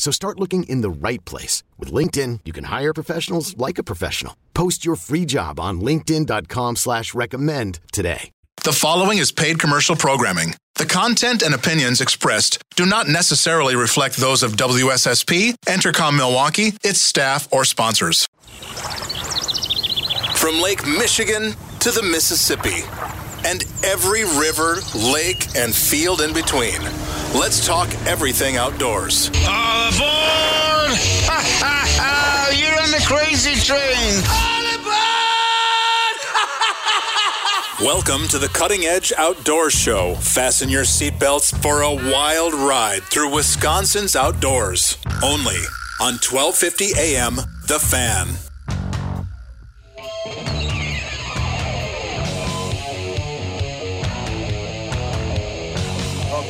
So start looking in the right place. With LinkedIn, you can hire professionals like a professional. Post your free job on linkedin.com slash recommend today. The following is paid commercial programming. The content and opinions expressed do not necessarily reflect those of WSSP, Entercom Milwaukee, its staff, or sponsors. From Lake Michigan to the Mississippi and every river, lake, and field in between. Let's talk everything outdoors. All aboard! You're on the crazy train! All aboard! Welcome to the Cutting Edge Outdoors Show. Fasten your seatbelts for a wild ride through Wisconsin's outdoors. Only on 1250 AM, The Fan.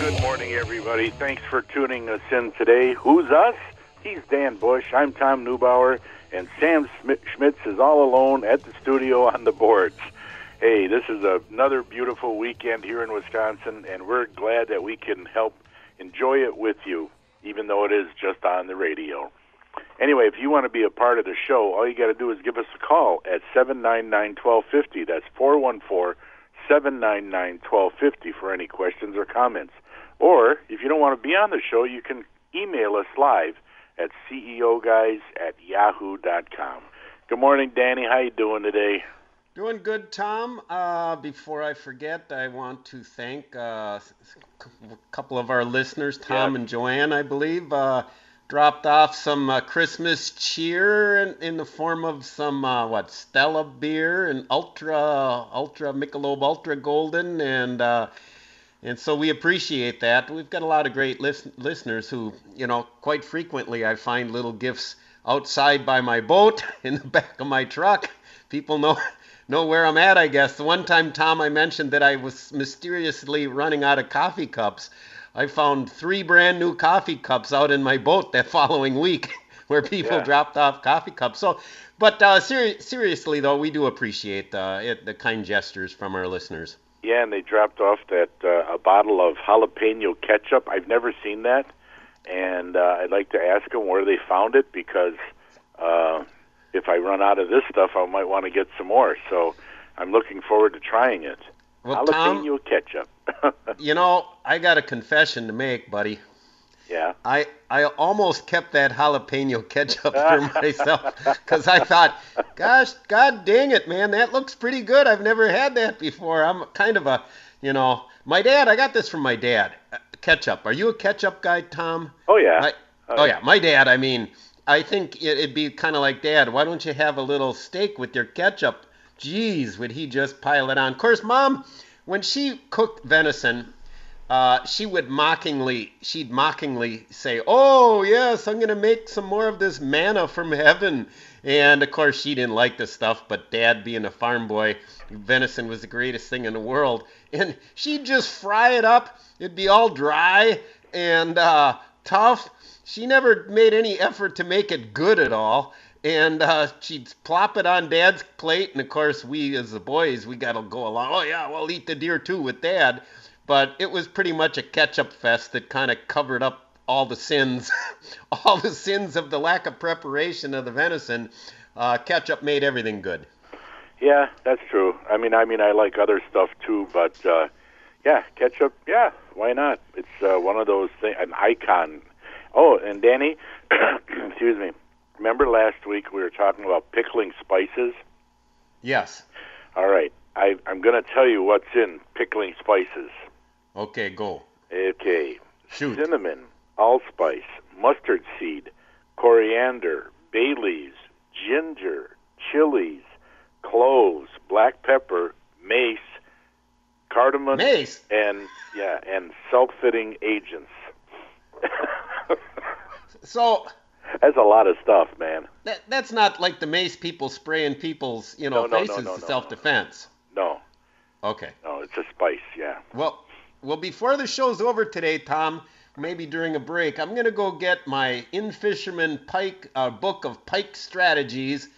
Good morning, everybody. Thanks for tuning us in today. Who's us? He's Dan Bush. I'm Tom Neubauer, and Sam Schmitz is all alone at the studio on the boards. Hey, this is another beautiful weekend here in Wisconsin, and we're glad that we can help enjoy it with you, even though it is just on the radio. Anyway, if you want to be a part of the show, all you got to do is give us a call at 799 1250. That's 414 799 1250 for any questions or comments. Or if you don't want to be on the show, you can email us live at ceoguys at yahoo.com. Good morning, Danny. How you doing today? Doing good, Tom. Uh, before I forget, I want to thank uh, a couple of our listeners, Tom yeah. and Joanne, I believe, uh, dropped off some uh, Christmas cheer in, in, the form of some uh, what Stella beer and Ultra Ultra Michelob Ultra Golden and uh, and so we appreciate that. We've got a lot of great list- listeners who, you know, quite frequently I find little gifts outside by my boat in the back of my truck. People know know where I'm at, I guess. The one time, Tom, I mentioned that I was mysteriously running out of coffee cups. I found three brand new coffee cups out in my boat that following week, where people yeah. dropped off coffee cups. So, but uh, ser- seriously though, we do appreciate uh, it, the kind gestures from our listeners. Yeah, and they dropped off that uh, a bottle of jalapeno ketchup. I've never seen that, and uh, I'd like to ask them where they found it because uh, if I run out of this stuff, I might want to get some more. So I'm looking forward to trying it. Well, jalapeno Tom, ketchup. you know, I got a confession to make, buddy. Yeah. I I almost kept that jalapeno ketchup for myself because I thought, gosh, God dang it, man, that looks pretty good. I've never had that before. I'm kind of a, you know, my dad. I got this from my dad. Uh, ketchup. Are you a ketchup guy, Tom? Oh yeah. I, oh yeah, my dad. I mean, I think it'd be kind of like, Dad, why don't you have a little steak with your ketchup? Jeez, would he just pile it on? Of course, Mom, when she cooked venison uh, she would mockingly, she'd mockingly say, "Oh yes, I'm gonna make some more of this manna from heaven." And of course, she didn't like the stuff. But Dad, being a farm boy, venison was the greatest thing in the world, and she'd just fry it up. It'd be all dry and uh, tough. She never made any effort to make it good at all and uh, she'd plop it on dad's plate and of course we as the boys we gotta go along oh yeah we'll eat the deer too with dad but it was pretty much a ketchup fest that kind of covered up all the sins, all the sins of the lack of preparation of the venison. Uh, ketchup made everything good. Yeah, that's true. I mean, I mean, I like other stuff too, but uh, yeah, ketchup. Yeah, why not? It's uh, one of those things, an icon. Oh, and Danny, excuse me. remember last week we were talking about pickling spices? Yes. All right. I, I'm going to tell you what's in pickling spices. Okay, go. Okay. Shoot. Cinnamon, allspice, mustard seed, coriander, bay leaves, ginger, chilies, cloves, black pepper, mace, cardamom, Mace. and yeah, and self-fitting agents. So That's a lot of stuff, man. that, that's not like the mace people spraying people's, you know, No, no, no, faces no, to no, self-defense. No, Okay. no, it's a spice. Yeah. Well, well, before the show's over today, Tom, maybe during a break, I'm gonna go get my In Fisherman Pike uh, book of pike strategies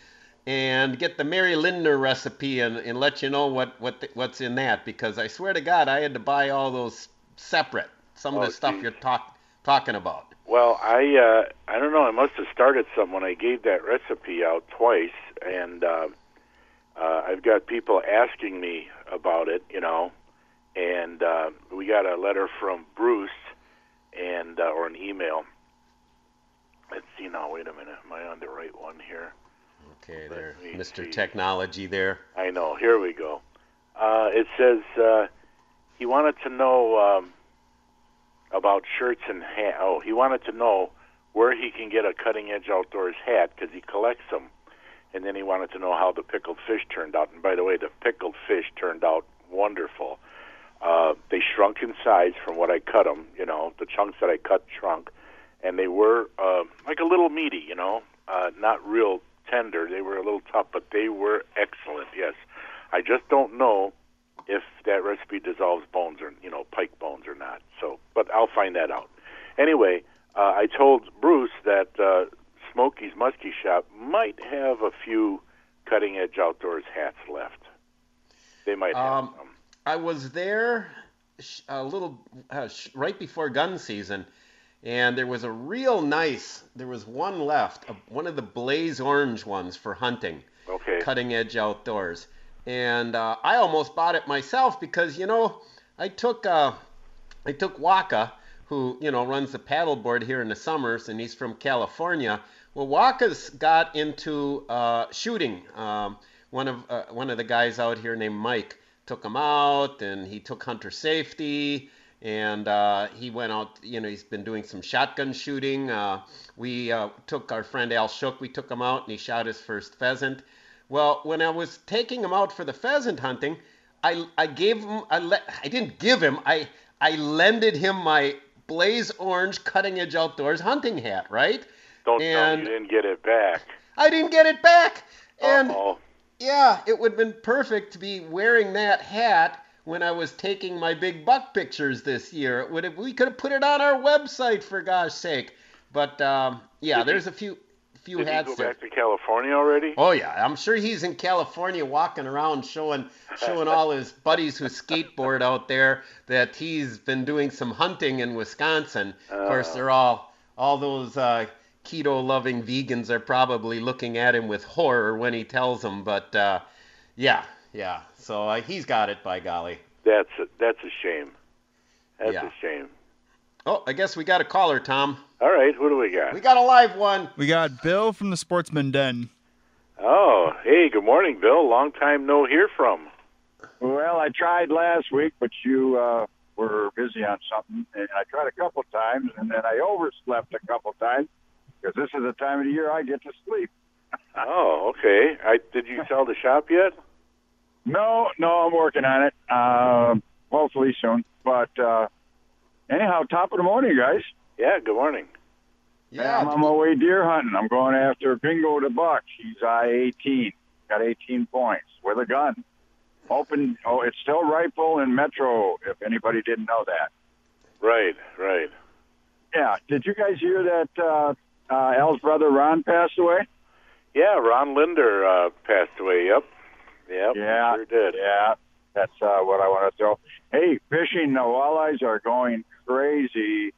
and get the Mary Lindner recipe and, and let you know what what the, what's in that because I swear to God, I had to buy all those separate. Some of Oh, the stuff geez. you're talk, talking about. Well, I uh, I don't know. I must have started something when I gave that recipe out twice, and uh, uh, I've got people asking me about it. You know, and uh, we got a letter from Bruce, and uh, or an email. Let's see now. Wait a minute. Am I on the right one here? Okay, there, Mr. see. Technology there. I know. Here we go. Uh, it says uh, he wanted to know um, about shirts and hat. Oh, he wanted to know where he can get a cutting edge outdoors hat because he collects them. And then he wanted to know how the pickled fish turned out. And by the way, the pickled fish turned out wonderful. Uh, they shrunk in size from what I cut them. You know, the chunks that I cut shrunk, and they were uh, like a little meaty. You know, uh, not real tender. They were a little tough, but they were excellent. Yes, I just don't know if that recipe dissolves bones or you know pike bones or not. So, but I'll find that out. Anyway, uh, I told Bruce that uh, Smokey's Muskie Shop might have a few cutting edge outdoors hats left. They might have Um, some. I was there a little uh, right before gun season, and there was a real nice. There was one left, one of the blaze orange ones for hunting, Okay. cutting edge outdoors, and uh, I almost bought it myself because you know I took uh, I took Waka, who you know runs the paddleboard here in the summers, and he's from California. Well, Waka's got into uh, shooting. Um, one of uh, one of the guys out here named Mike took him out, and he took hunter safety, and uh, he went out. You know, he's been doing some shotgun shooting. Uh, we uh, took our friend Al Shook. We took him out, and he shot his first pheasant. Well, when I was taking him out for the pheasant hunting, I, I gave him I let I didn't give him I I lended him my blaze orange cutting edge outdoors hunting hat, right? Don't tell me and- you didn't get it back. I didn't get it back. And oh, yeah, it would have been perfect to be wearing that hat when I was taking my big buck pictures this year. It would have we could have put it on our website for gosh sake. But um, yeah, Did he- there's a few few did hats go there. back to California already? Oh yeah, I'm sure he's in California walking around showing showing all his buddies who skateboard out there that he's been doing some hunting in Wisconsin. Of course, they're all all those uh, keto loving vegans are probably looking at him with horror when he tells them. But uh, yeah, yeah. So uh, he's got it by golly. That's a, that's a shame. That's Yeah. a shame. Oh, I guess we got a caller, Tom. All right, who do we got? We got a live one. We got Bill from the Sportsman Den. Oh, hey, good morning, Bill. Long time no hear from. Well, I tried last week, but you uh, were busy on something, and I tried a couple times, and then I overslept a couple times because this is the time of the year I get to sleep. Oh, okay. I did you sell the shop yet? No, no, I'm working on it. Uh, hopefully soon. But uh, anyhow, top of the morning, guys. Yeah. Good morning. Yeah, I'm on my way deer hunting. I'm going after Bingo the Buck. He's I-18. Got 18 points with a gun. Open. Oh, it's still rifle and metro. If anybody didn't know that. Right. Right. Yeah. Did you guys hear that uh, uh, Al's brother Ron passed away? Yeah. Ron Lindner uh, passed away. Yep. Yep. Yeah. Sure did. Yeah. That's uh, what I want to throw. Hey, fishing. The walleyes are going crazy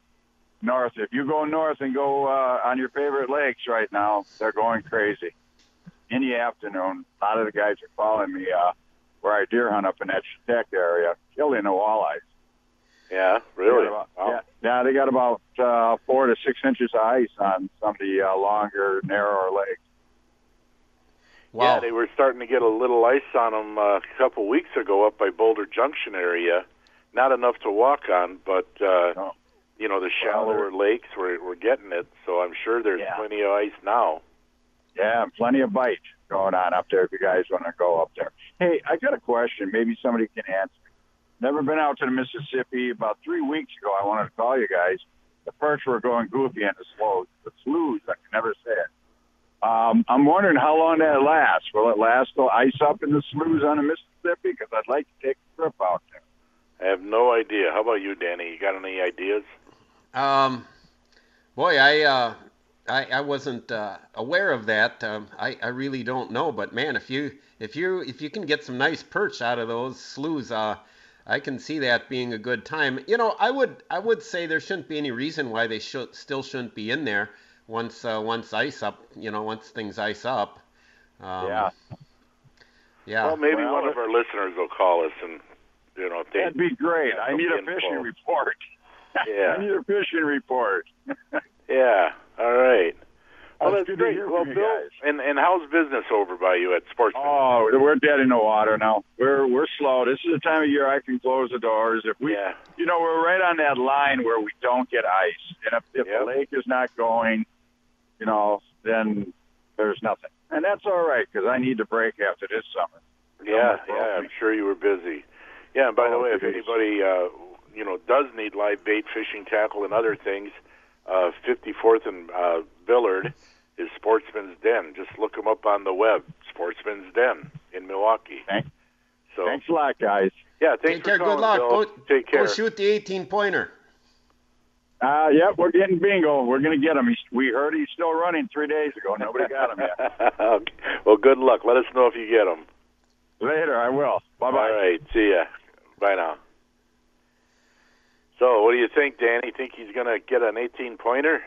north. If you go north and go uh, on your favorite lakes right now, they're going crazy. In the afternoon, a lot of the guys are calling me uh, where I deer hunt up in that Tech area, killing the walleyes. Yeah, really. got about- Wow. Yeah, yeah, they got about uh, four to six inches of ice on some of the uh, longer, narrower lakes. Wow. Yeah, they were starting to get a little ice on them uh, a couple weeks ago up by Boulder Junction area. Not enough to walk on, but uh, No. you know the shallower lakes were were getting it. So I'm sure there's Yeah. plenty of ice now. Yeah, plenty of bite going on up there if you guys want to go up there. Hey, I got a question. Maybe somebody can answer. Never been out to the Mississippi. About three weeks ago, I wanted to call you guys. The perch were going goofy in the sloughs. The sloughs, I can never say it. Um, I'm wondering how long that lasts. Will it last till ice up in the sloughs on the Mississippi? Because I'd like to take a trip out there. I have no idea. How about you, Danny? You got any ideas? Um, boy, I uh, I, I wasn't uh, aware of that. Um, I, I really don't know, but man, if you if you if you can get some nice perch out of those sloughs, uh, I can see that being a good time. You know, I would I would say there shouldn't be any reason why they should still shouldn't be in there once uh, once ice up. You know, once things ice up. Um, yeah, Yeah. Well, maybe Well, one of our listeners will call us and you know if they that'd be great. I need a info. fishing report. Yeah. I need a fishing report. Yeah. All right. Well, That's that's good to great. hear Well, from you Bill, guys. and and how's business over by you at Sportsman? Oh, we're dead in the water now. We're we're slow. This is the time of year I can close the doors. If we, yeah. you know, we're right on that line where we don't get ice, and if, if Yep. the lake is not going, you know, then there's nothing, and that's all right because I need to break after this summer. Yeah, No yeah, I'm sure you were busy. Yeah, and by the Oh, way, if geez. anybody uh, you know does need live bait, fishing tackle, and other things, uh, 54th and uh, Billard is Sportsman's Den. Just look them up on the web, Sportsman's Den in Milwaukee. Thank- So Thanks a lot, guys. yeah, thanks Take for care. calling, Good luck. Bill. Go, Take care. go shoot the 18 pointer. Uh, yep, we're getting bingo. We're gonna get him. He's, we heard he's still running three days ago. Nobody got him yet. Okay. well, good luck. Let us know if you get him. Later, I will. Bye bye. All right, See ya. Bye now. So, what do you think, Danny? Think he's going to get an 18 pointer?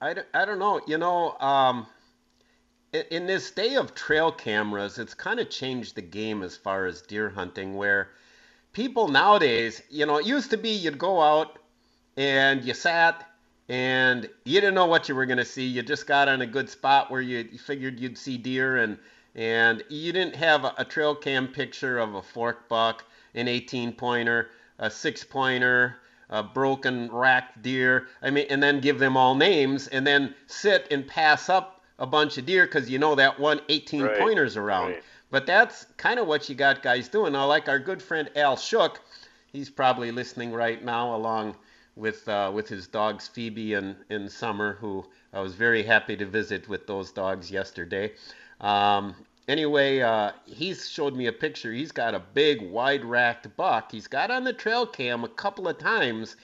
I, d- I don't know. You know, um, in, in this day of trail cameras, it's kind of changed the game as far as deer hunting, where people nowadays, you know, it used to be you'd go out and you sat and you didn't know what you were going to see. You just got on a good spot where you, you figured you'd see deer and and you didn't have a, a trail cam picture of a fork buck, an 18 pointer, a six pointer, a broken racked deer. I mean, and then give them all names and then sit and pass up a bunch of deer because you know that one 18 Right, pointers around. right. But that's kind of what you got guys doing. Now, like our good friend Al Shook, he's probably listening right now along with uh, with his dogs Phoebe and, and Summer, who I was very happy to visit with those dogs yesterday. Um, anyway, uh, he's showed me a picture. He's got a big, wide racked buck. He's got on the trail cam a couple of times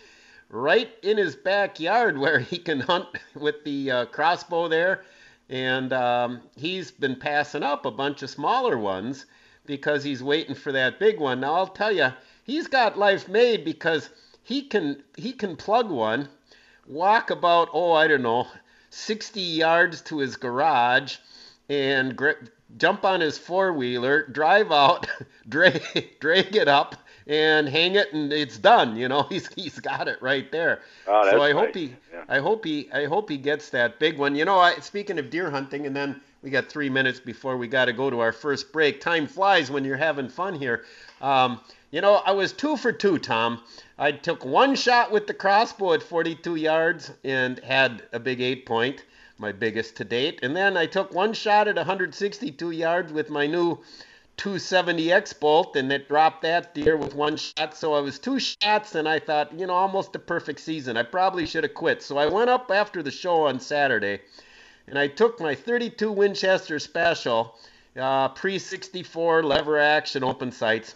right in his backyard where he can hunt with the uh, crossbow there. And um, he's been passing up a bunch of smaller ones because he's waiting for that big one. Now I'll tell you, he's got life made because he can he can plug one, walk about oh I don't know, 60 yards to his garage, and gra- jump on his four wheeler, drive out, drag drag it up, and hang it, and it's done. You know he's he's got it right there. Oh, so I hope he Yeah. I hope he I hope he gets that big one. You know, I, speaking of deer hunting, and then we got three minutes before we got to go to our first break. Time flies when you're having fun here. Um, you know, I was two for two, Tom. I took one shot with the crossbow at 42 yards and had a big eight point, my biggest to date. And then I took one shot at 162 yards with my new 270 X bolt and it dropped that deer with one shot. So I was two shots and I thought, you know, almost a perfect season. I probably should have quit. So I went up after the show on Saturday and I took my 32 Winchester Special, uh, pre 64 lever action open sights,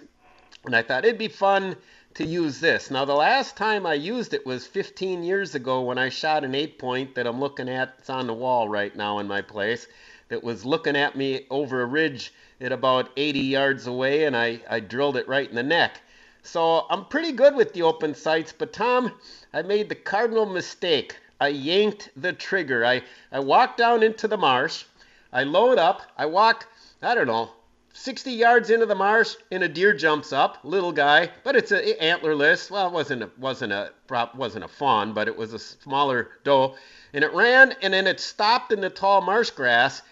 and I thought it'd be fun to use this. Now, the last time I used it was 15 years ago when I shot an eight point that I'm looking at. It's on the wall right now in my place. That was looking at me over a ridge at about 80 yards away, and I, I drilled it right in the neck. So I'm pretty good with the open sights, but Tom, I made the cardinal mistake. I yanked the trigger. I, I walked down into the marsh. I load up. I walk, I don't know, 60 yards into the marsh, and a deer jumps up, little guy, but it's a eh, antlerless. Well, it wasn't a, wasn't a wasn't a fawn, but it was a smaller doe, and it ran, and then it stopped in the tall marsh grass,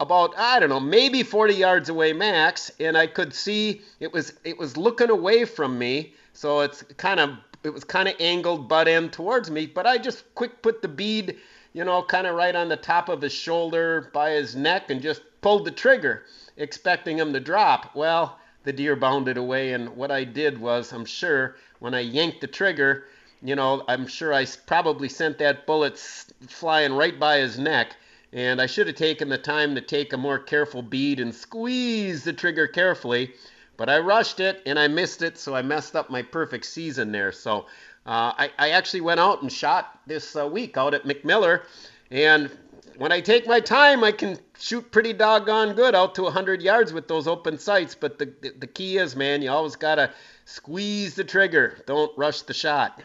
about I don't know, maybe 40 yards away max, and I could see it was it was looking away from me, so it's kind of it was kind of angled butt end towards me, but I just quick put the bead, you know, kind of right on the top of his shoulder by his neck and just pulled the trigger expecting him to drop. Well, the deer bounded away, and what I did was, I'm sure, when I yanked the trigger, you know, I'm sure I probably sent that bullet flying right by his neck. And I should have taken the time to take a more careful bead and squeeze the trigger carefully. But I rushed it and I missed it, so I messed up my perfect season there. So uh, I, I, actually went out and shot this uh, week out at McMiller. And when I take my time, I can shoot pretty doggone good out to 100 yards with those open sights. But the, the, the key is, man, you always got to squeeze the trigger. Don't rush the shot.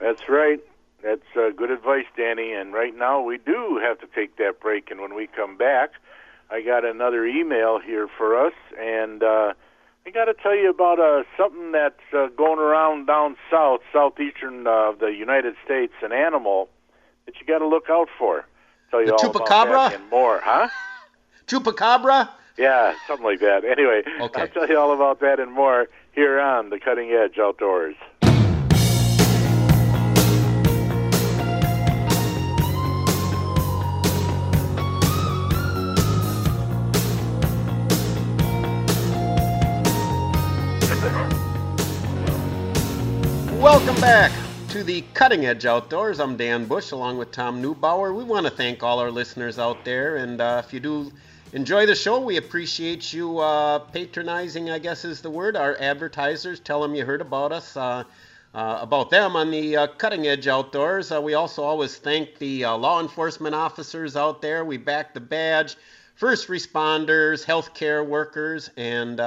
That's right. That's uh, good advice, Danny. And right now, we do have to take that break. And when we come back, I got another email here for us. And uh, I got to tell you about uh, something that's uh, going around down south, southeastern uh, of the United States, an animal that you got to look out for tell you the all chupacabra? about that and more, huh? Chupacabra? Yeah, something like that. Anyway, okay. I'll tell you all about that and more here on the Cutting Edge Outdoors. Welcome back to the Cutting Edge Outdoors. I'm Dan Bush along with Tom Neubauer. We want to thank all our listeners out there. And uh, if you do enjoy the show, we appreciate you uh, patronizing, I guess is the word, our advertisers. Tell them you heard about us, uh, uh about them on the uh, Cutting Edge Outdoors. Uh, we also always thank the law enforcement officers out there. We back the badge, first responders, healthcare workers, and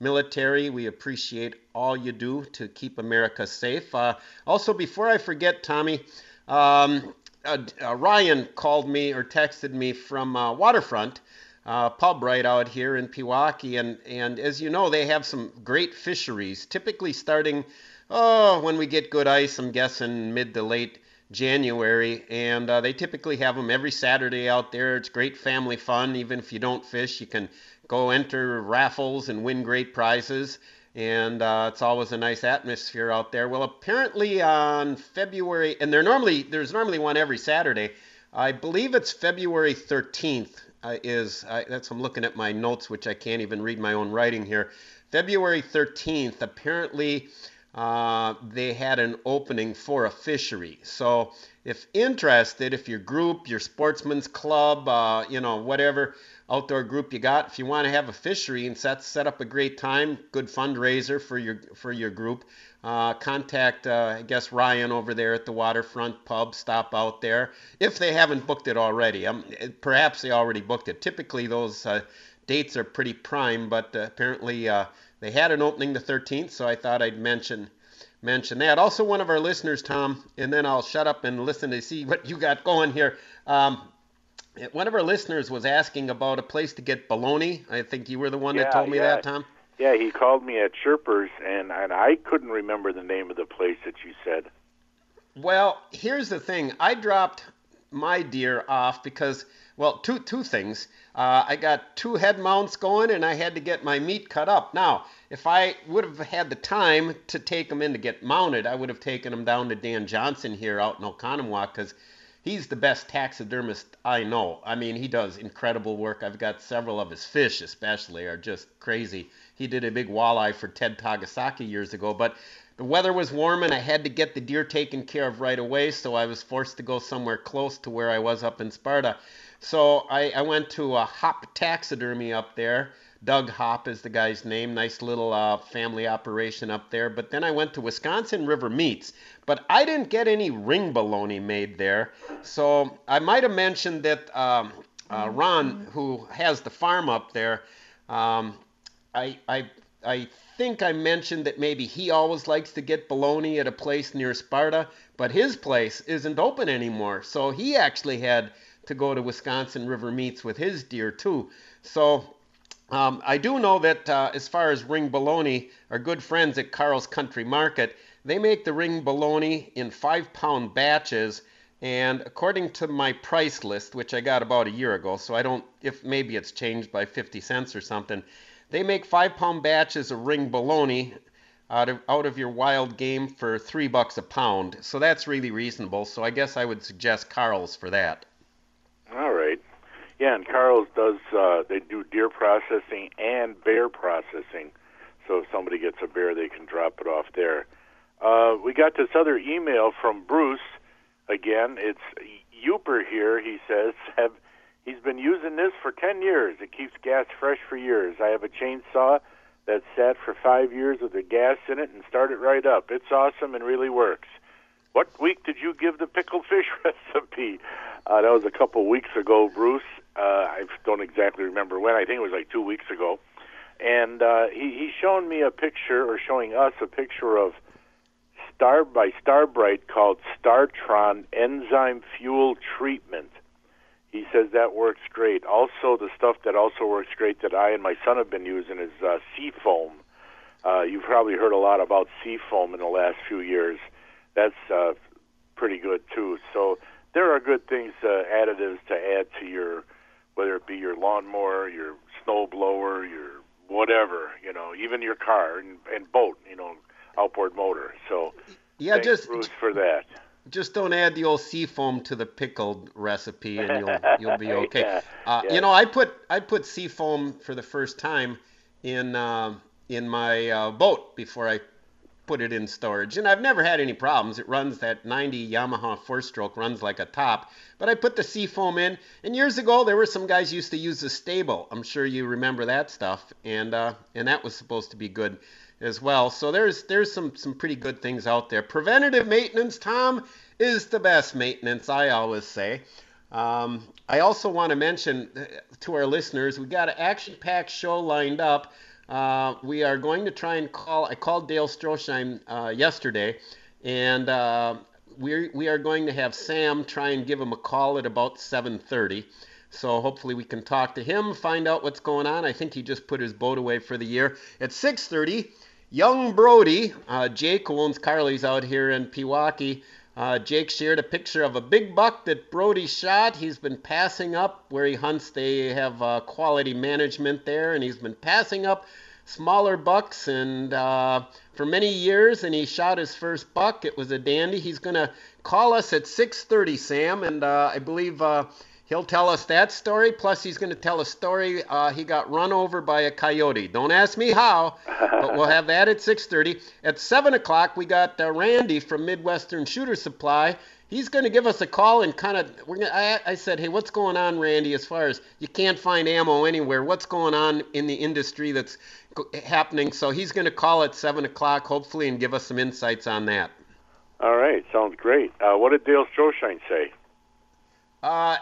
military. We appreciate all you do to keep America safe. Uh, also, before I forget, Tommy, um, uh, uh, Ryan called me or texted me from uh, Waterfront. Uh, pub right out here in Pewaukee, and and as you know, they have some great fisheries. Typically, starting oh when we get good ice, I'm guessing mid to late January, and uh, they typically have them every Saturday out there. It's great family fun. Even if you don't fish, you can go enter raffles and win great prizes. And uh, it's always a nice atmosphere out there. Well, apparently on February, and normally there's normally one every Saturday. I believe it's February 13th. Uh, is that's I'm looking at my notes, which I can't even read my own writing here. February 13th. Apparently, uh, they had an opening for a fishery. So, if interested, if your group, your sportsman's club, uh, you know, whatever, outdoor group you got. If you want to have a fishery and set set up a great time, good fundraiser for your for your group, uh, contact uh, I guess Ryan over there at the Waterfront Pub. Stop out there if they haven't booked it already. Um, perhaps they already booked it. Typically those uh, dates are pretty prime, but uh, apparently uh, they had an opening the 13th, so I thought I'd mention mention that. Also, one of our listeners, Tom, and then I'll shut up and listen to see what you got going here. Um, one of our listeners was asking about a place to get bologna. I think you were the one yeah, that told me yeah. that, Tom. Yeah, he called me at Chirpers, and, and I couldn't remember the name of the place that you said. Well, here's the thing. I dropped my deer off because, well, two two things. Uh, I got two head mounts going, and I had to get my meat cut up. Now, if I would have had the time to take them in to get mounted, I would have taken them down to Dan Johnson here out in Oconomowoc because he's the best taxidermist I know. I mean, he does incredible work. I've got several of his fish, especially, are just crazy. He did a big walleye for Ted Takasaki years ago, but the weather was warm and I had to get the deer taken care of right away, so I was forced to go somewhere close to where I was up in Sparta. So I, I went to a Hop Taxidermy up there. Doug Hop is the guy's name. Nice little uh, family operation up there. But then I went to Wisconsin River Meats. But I didn't get any ring baloney made there. So I might have mentioned that um, uh, Ron, who has the farm up there, um, I, I, I think I mentioned that maybe he always likes to get bologna at a place near Sparta, but his place isn't open anymore. So he actually had to go to Wisconsin River Meats with his deer too. So Um, I do know that uh, as far as ring bologna, our good friends at Carl's Country Market, they make the ring bologna in five pound batches. And according to my price list, which I got about a year ago, so I don't, if maybe it's changed by 50 cents or something, they make five pound batches of ring bologna out of out of your wild game for three bucks a pound. So that's really reasonable. So I guess I would suggest Carl's for that. All right. Yeah, and Carl's does. Uh, they do deer processing and bear processing. So if somebody gets a bear, they can drop it off there. Uh, we got this other email from Bruce. Again, it's Uper here. He says have he's been using this for ten years. It keeps gas fresh for years. I have a chainsaw that sat for five years with the gas in it and started right up. It's awesome and really works. What week did you give the pickled fish recipe? Uh, that was a couple weeks ago, Bruce. Uh, I don't exactly remember when. I think it was like two weeks ago. And uh, he, he's showing me a picture, or showing us a picture of Star by Star brite called Startron Enzyme Fuel Treatment. He says that works great. Also, the stuff that also works great that I and my son have been using is uh, Seafoam. Uh, you've probably heard a lot about Seafoam in the last few years. That's uh, pretty good too. So there are good things, uh, additives to add to your, whether it be your lawnmower, your snow blower, your whatever, you know, even your car and, and boat, you know, outboard motor. So yeah, just Bruce for that. Just don't add the old seafoam to the pickled recipe, and you'll you'll be okay. Yeah, uh, yeah. You know, I put I put seafoam for the first time in uh, in my uh, boat before I put it in storage, and I've never had any problems. It runs that 90 Yamaha four-stroke runs like a top. But I put the seafoam in, and years ago there were some guys used to use the Sta-Bil. I'm sure you remember that stuff, and uh, and that was supposed to be good as well. So there's there's some some pretty good things out there. Preventative maintenance, Tom, is the best maintenance. I always say. Um, I also want to mention uh, to our listeners, we got an action-packed show lined up. Uh, we are going to try and call. I called Dale Stroschein uh, yesterday, and uh, we we are going to have Sam try and give him a call at about 7:30. So hopefully we can talk to him, find out what's going on. I think he just put his boat away for the year. At 6:30, young Brody, uh, Jake, who owns Carly's out here in Pewaukee, uh, Jake shared a picture of a big buck that Brody shot. He's been passing up where he hunts. They have uh, quality management there, and he's been passing up smaller bucks and uh, for many years. And he shot his first buck. It was a dandy. He's gonna call us at 6:30, Sam, and uh, I believe. He'll tell us that story, plus he's going to tell a story. Uh, he got run over by a coyote. Don't ask me how, but we'll have that at 6:30. At 7 o'clock, we got uh, Randy from Midwestern Shooter Supply. He's going to give us a call and kind of. We're gonna, I, I said, hey, what's going on, Randy? As far as you can't find ammo anywhere, what's going on in the industry that's happening? So he's going to call at 7 o'clock, hopefully, and give us some insights on that. All right, sounds great. Uh, what did Dale Stroschein say? Uh,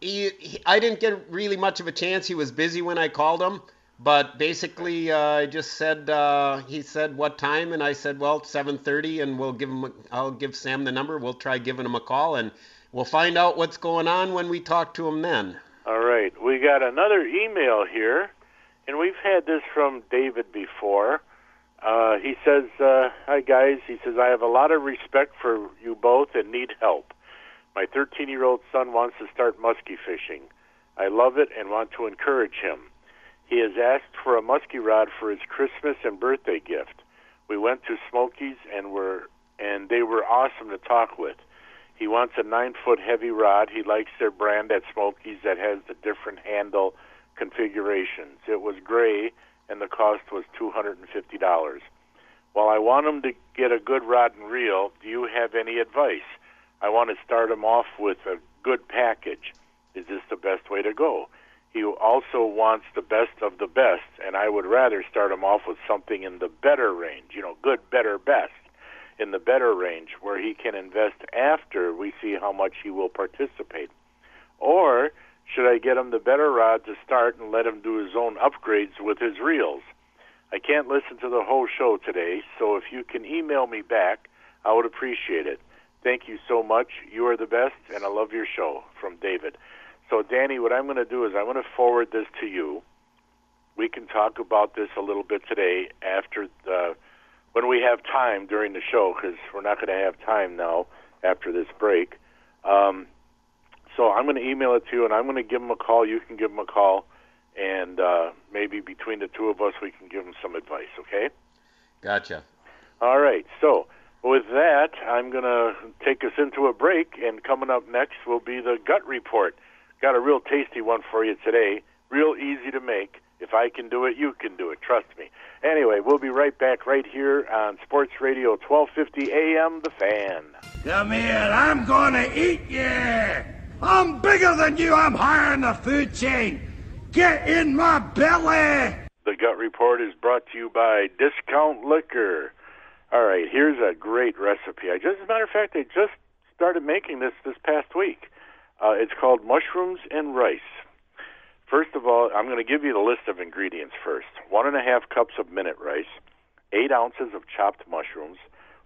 he, I didn't get really much of a chance. He was busy when I called him, but basically, uh, I just said uh, he said what time, and I said, well, 7:30, and we'll give him. A, I'll give Sam the number. We'll try giving him a call, and we'll find out what's going on when we talk to him then. All right, we got another email here, and we've had this from David before. Uh, he says, uh, "Hi guys," he says, "I have a lot of respect for you both and need help. My 13 year old son wants to start muskie fishing. I love it and want to encourage him. He has asked for a muskie rod for his Christmas and birthday gift. We went to Smokies and were and they were awesome to talk with. He wants a nine foot heavy rod. He likes their brand at Smokies that has the different handle configurations. It was gray and the cost was two hundred and fifty dollars. While I want him to get a good rod and reel, do you have any advice? I want to start him off with a good package. Is this the best way to go? He also wants the best of the best, and I would rather start him off with something in the better range, you know, good, better, best, in the better range where he can invest after we see how much he will participate. Or should I get him the better rod to start and let him do his own upgrades with his reels? I can't listen to the whole show today, so if you can email me back, I would appreciate it. Thank you so much. You are the best, and I love your show. From David. So, Danny, what I'm going to do is I'm going to forward this to you, we can talk about this a little bit today after the when we have time during the show because we're not going to have time now after this break. Um, so I'm going to email it to you, and I'm going to give them a call. You can give them a call, and uh, maybe between the two of us, we can give them some advice. Okay? Gotcha. All right. So with that, I'm going to take us into a break, and coming up next will be the gut report. Got a real tasty one for you today. Real easy to make. If I can do it, you can do it. Trust me. Anyway, we'll be right back right here on Sports Radio 1250 AM The Fan. Come here, I'm gonna eat you! I'm bigger than you, I'm higher in the food chain! Get in my belly! The Gut Report is brought to you by Discount Liquor. All right, here's a great recipe. I just, as a matter of fact, I just started making this this past week. Uh, it's called mushrooms and rice. First of all, I'm going to give you the list of ingredients first. One and a half cups of minute rice, eight ounces of chopped mushrooms,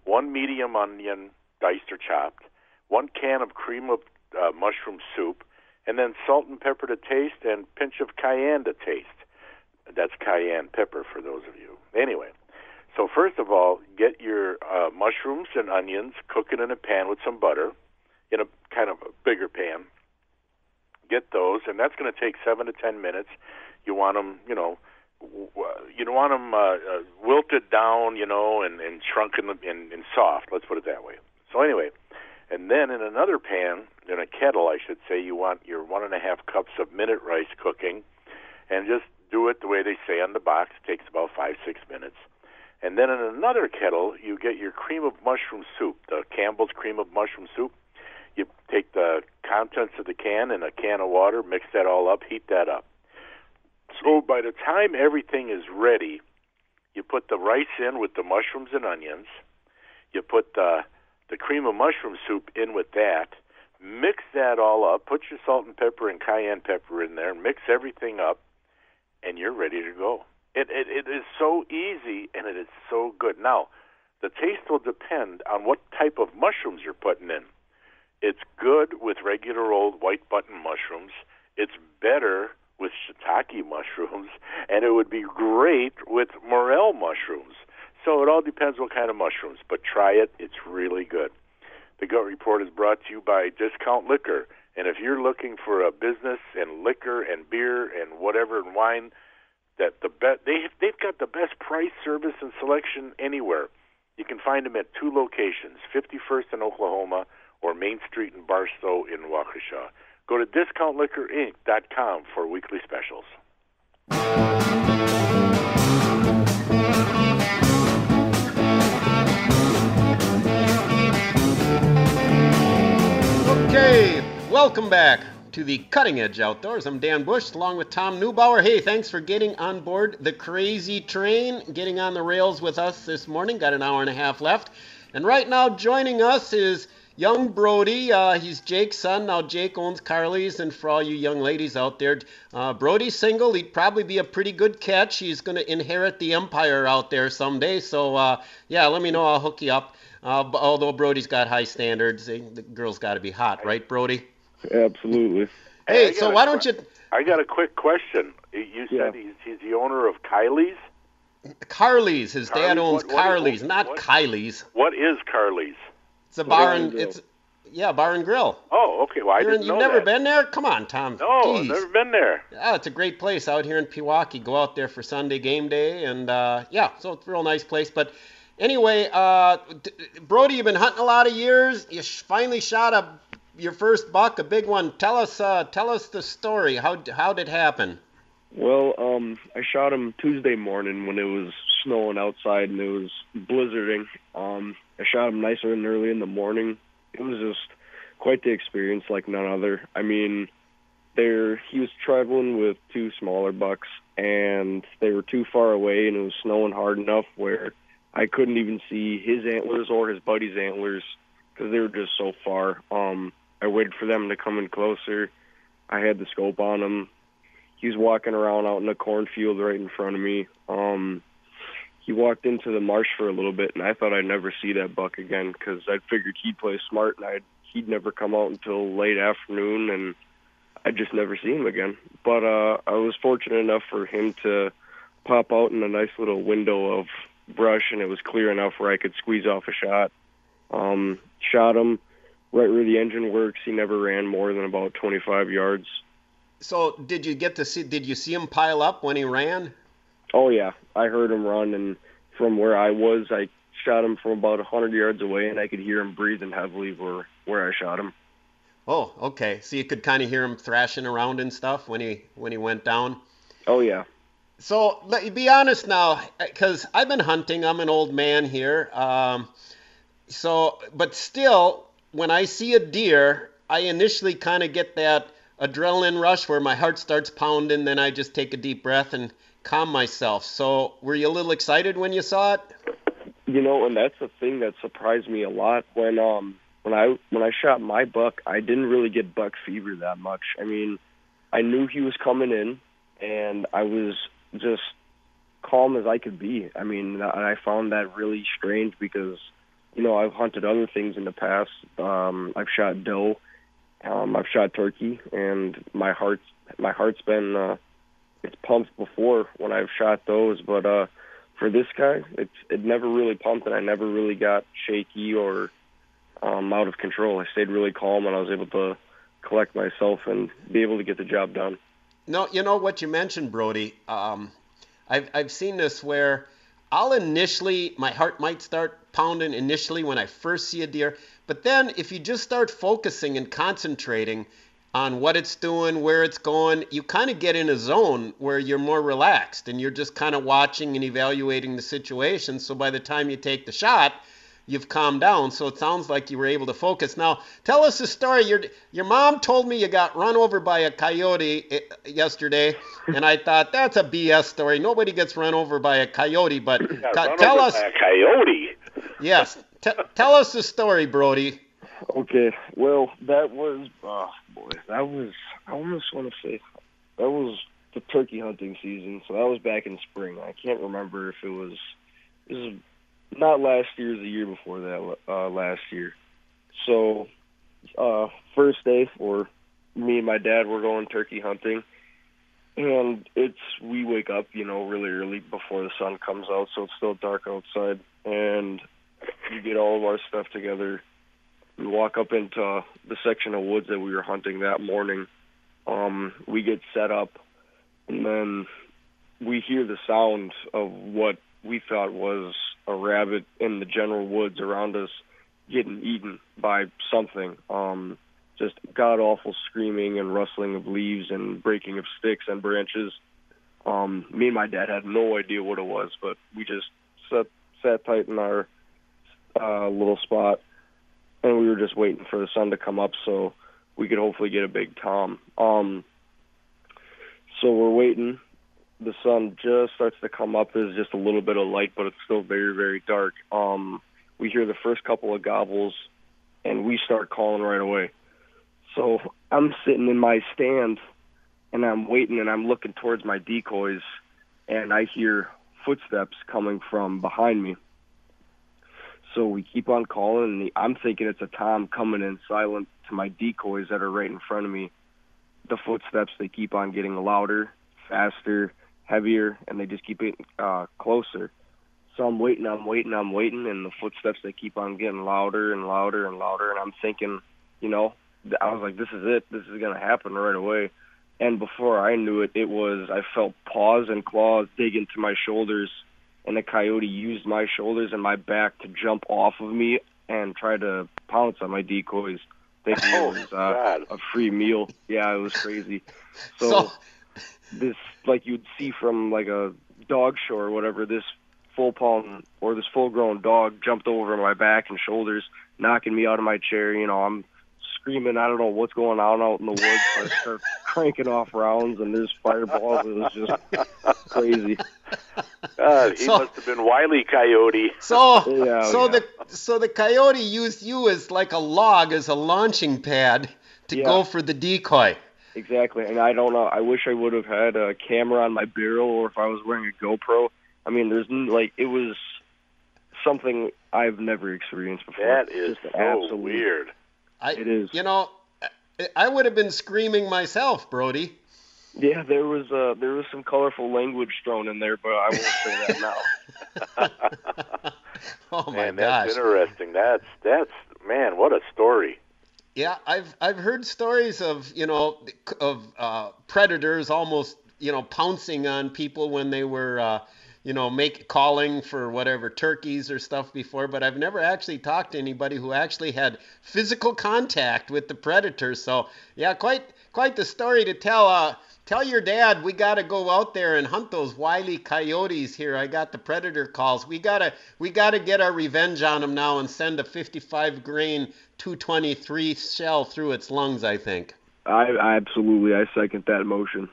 one medium onion diced or chopped, one can of cream of uh, mushroom soup, and then salt and pepper to taste and pinch of cayenne to taste. That's cayenne pepper for those of you. Anyway, so first of all, get your uh, mushrooms and onions, cook it in a pan with some butter, in a kind of a bigger pan get those, and that's going to take seven to ten minutes. You want them, you know, you don't want them uh, uh, wilted down, you know, and, and shrunken and, and soft. Let's put it that way. So anyway, and then in another pan, in a kettle, I should say, you want your one and a half cups of minute rice cooking, and just do it the way they say on the box. It takes about five six minutes. And then in another kettle, you get your cream of mushroom soup, the Campbell's cream of mushroom soup you take the contents of the can in a can of water, mix that all up, heat that up. So by the time everything is ready, you put the rice in with the mushrooms and onions. You put the the cream of mushroom soup in with that. Mix that all up. Put your salt and pepper and cayenne pepper in there. Mix everything up, and you're ready to go. It, it it is so easy and it is so good. Now, the taste will depend on what type of mushrooms you're putting in. It's good with regular old white button mushrooms. It's better with shiitake mushrooms, and it would be great with morel mushrooms. So it all depends what kind of mushrooms, but try it. It's really good. The Gut Report is brought to you by Discount Liquor. And if you're looking for a business and liquor and beer and whatever and wine, that the best they they've got the best price, service, and selection anywhere. You can find them at two locations: 51st in Oklahoma or Main Street in Barstow in Waukesha. Go to discountliquorinc.com for weekly specials. Okay, welcome back to the Cutting Edge Outdoors. I'm Dan Bush along with Tom Neubauer. Hey, thanks for getting on board the crazy train, getting on the rails with us this morning. Got an hour and a half left. And right now, joining us is young Brody, uh, he's Jake's son. Now Jake owns Carly's, and for all you young ladies out there, uh, Brody's single. He'd probably be a pretty good catch. He's going to inherit the empire out there someday. So uh, yeah, let me know. I'll hook you up. Uh, although Brody's got high standards, the girl's got to be hot, right, Brody? Absolutely. Hey, so why don't you? I got a quick question. You said Yeah. he's, he's the owner of Kylie's. Carly's. His dad owns What- what- Carly's, what- not what? Kylie's. What is Carly's? It's a bar Bar and and grill. it's yeah, bar and grill. Oh, okay. Well, I You're- didn't you've know never that. been there? Come on, Tom. No, I've Jeez. never been there. Yeah, it's a great place out here in Pewaukee. Go out there for Sunday game day, and uh, yeah, so it's a real nice place. But anyway, uh, Brody, you've been hunting a lot of years. You finally shot a your first buck, a big one. Tell us, uh, tell us the story. How how did it happen? Well, um, I shot him Tuesday morning when it was snowing outside and it was blizzarding. Um, I shot him nicer and early in the morning. It was just quite the experience, like none other. I mean, there he was traveling with two smaller bucks, and they were too far away, and it was snowing hard enough where I couldn't even see his antlers or his buddy's antlers because they were just so far. Um, I waited for them to come in closer. I had the scope on him he was walking around out in the cornfield right in front of me. Um, he walked into the marsh for a little bit, and I thought I'd never see that buck again because I figured he'd play smart, and I'd he'd never come out until late afternoon, and I'd just never see him again. But uh, I was fortunate enough for him to pop out in a nice little window of brush, and it was clear enough where I could squeeze off a shot. Um, shot him right where the engine works. He never ran more than about 25 yards. So did you get to see? Did you see him pile up when he ran? Oh yeah, I heard him run, and from where I was, I shot him from about 100 yards away, and I could hear him breathing heavily where where I shot him. Oh, okay. So you could kind of hear him thrashing around and stuff when he when he went down. Oh yeah. So let me be honest now, because I've been hunting. I'm an old man here. Um, so, but still, when I see a deer, I initially kind of get that adrenaline rush where my heart starts pounding. Then I just take a deep breath and calm myself. So, were you a little excited when you saw it? You know, and that's the thing that surprised me a lot when um when I when I shot my buck, I didn't really get buck fever that much. I mean, I knew he was coming in, and I was just calm as I could be. I mean, I found that really strange because you know I've hunted other things in the past. Um, I've shot doe, um, I've shot turkey, and my heart's my heart's been uh, it's pumped before when I've shot those, but uh, for this guy, it's it never really pumped, and I never really got shaky or um, out of control. I stayed really calm, and I was able to collect myself and be able to get the job done. No, you know what you mentioned, Brody. Um, I've I've seen this where I'll initially my heart might start pounding initially when I first see a deer, but then if you just start focusing and concentrating on what it's doing, where it's going, you kind of get in a zone where you're more relaxed and you're just kind of watching and evaluating the situation. So by the time you take the shot, you've calmed down. So it sounds like you were able to focus. Now, tell us the story. Your your mom told me you got run over by a coyote eh, yesterday, and I thought that's a BS story. Nobody gets run over by a coyote, but tell us. a coyote. Yes, t- tell us the story, Brody. Okay, well, that was, oh boy, that was, I almost want to say, that was the turkey hunting season. So that was back in spring. I can't remember if it was, it was not last year, the year before that, uh, last year. So, uh, first day for me and my dad, we're going turkey hunting. And it's, we wake up, you know, really early before the sun comes out, so it's still dark outside. And we get all of our stuff together we walk up into the section of woods that we were hunting that morning. Um, we get set up, and then we hear the sound of what we thought was a rabbit in the general woods around us getting eaten by something. Um, just god awful screaming and rustling of leaves and breaking of sticks and branches. Um, me and my dad had no idea what it was, but we just sat sat tight in our uh, little spot and we were just waiting for the sun to come up so we could hopefully get a big tom. Um, so we're waiting. The sun just starts to come up. There's just a little bit of light, but it's still very, very dark. Um, we hear the first couple of gobbles, and we start calling right away. So I'm sitting in my stand, and I'm waiting, and I'm looking towards my decoys, and I hear footsteps coming from behind me. So we keep on calling, and I'm thinking it's a tom coming in silent to my decoys that are right in front of me. The footsteps they keep on getting louder, faster, heavier, and they just keep getting uh, closer. So I'm waiting, I'm waiting, I'm waiting, and the footsteps they keep on getting louder and louder and louder. And I'm thinking, you know, I was like, this is it. This is gonna happen right away. And before I knew it, it was I felt paws and claws dig into my shoulders and the coyote used my shoulders and my back to jump off of me and try to pounce on my decoys. Thinking Oh, it was uh, God. a free meal. Yeah, it was crazy. So, So- this, like you'd see from like a dog show or whatever, this full pound or this full grown dog jumped over my back and shoulders, knocking me out of my chair. You know, I'm screaming. I don't know what's going on out in the woods. I start cranking off rounds and there's fireballs. It was just crazy. God, he So- must have been Wiley Coyote. So, Yeah, so oh, yeah. the so the coyote used you as like a log as a launching pad to Yeah. go for the decoy. Exactly, and I don't know. I wish I would have had a camera on my barrel, or if I was wearing a GoPro. I mean, there's n- like it was something I've never experienced before. That is Just so absolute- weird. I, It is. You know, I- I would have been screaming myself, Brody. Yeah, there was uh, there was some colorful language thrown in there, but I won't say that now. oh my man, gosh. that's interesting. That's that's man, what a story. Yeah, I've I've heard stories of you know of uh, predators almost you know pouncing on people when they were uh, you know make calling for whatever turkeys or stuff before, but I've never actually talked to anybody who actually had physical contact with the predator. So yeah, quite quite the story to tell. Uh, tell your dad we got to go out there and hunt those wily coyotes here. I got the predator calls. We gotta we gotta get our revenge on them now and send a 55 grain 223 shell through its lungs. I think. I, I absolutely I second that motion.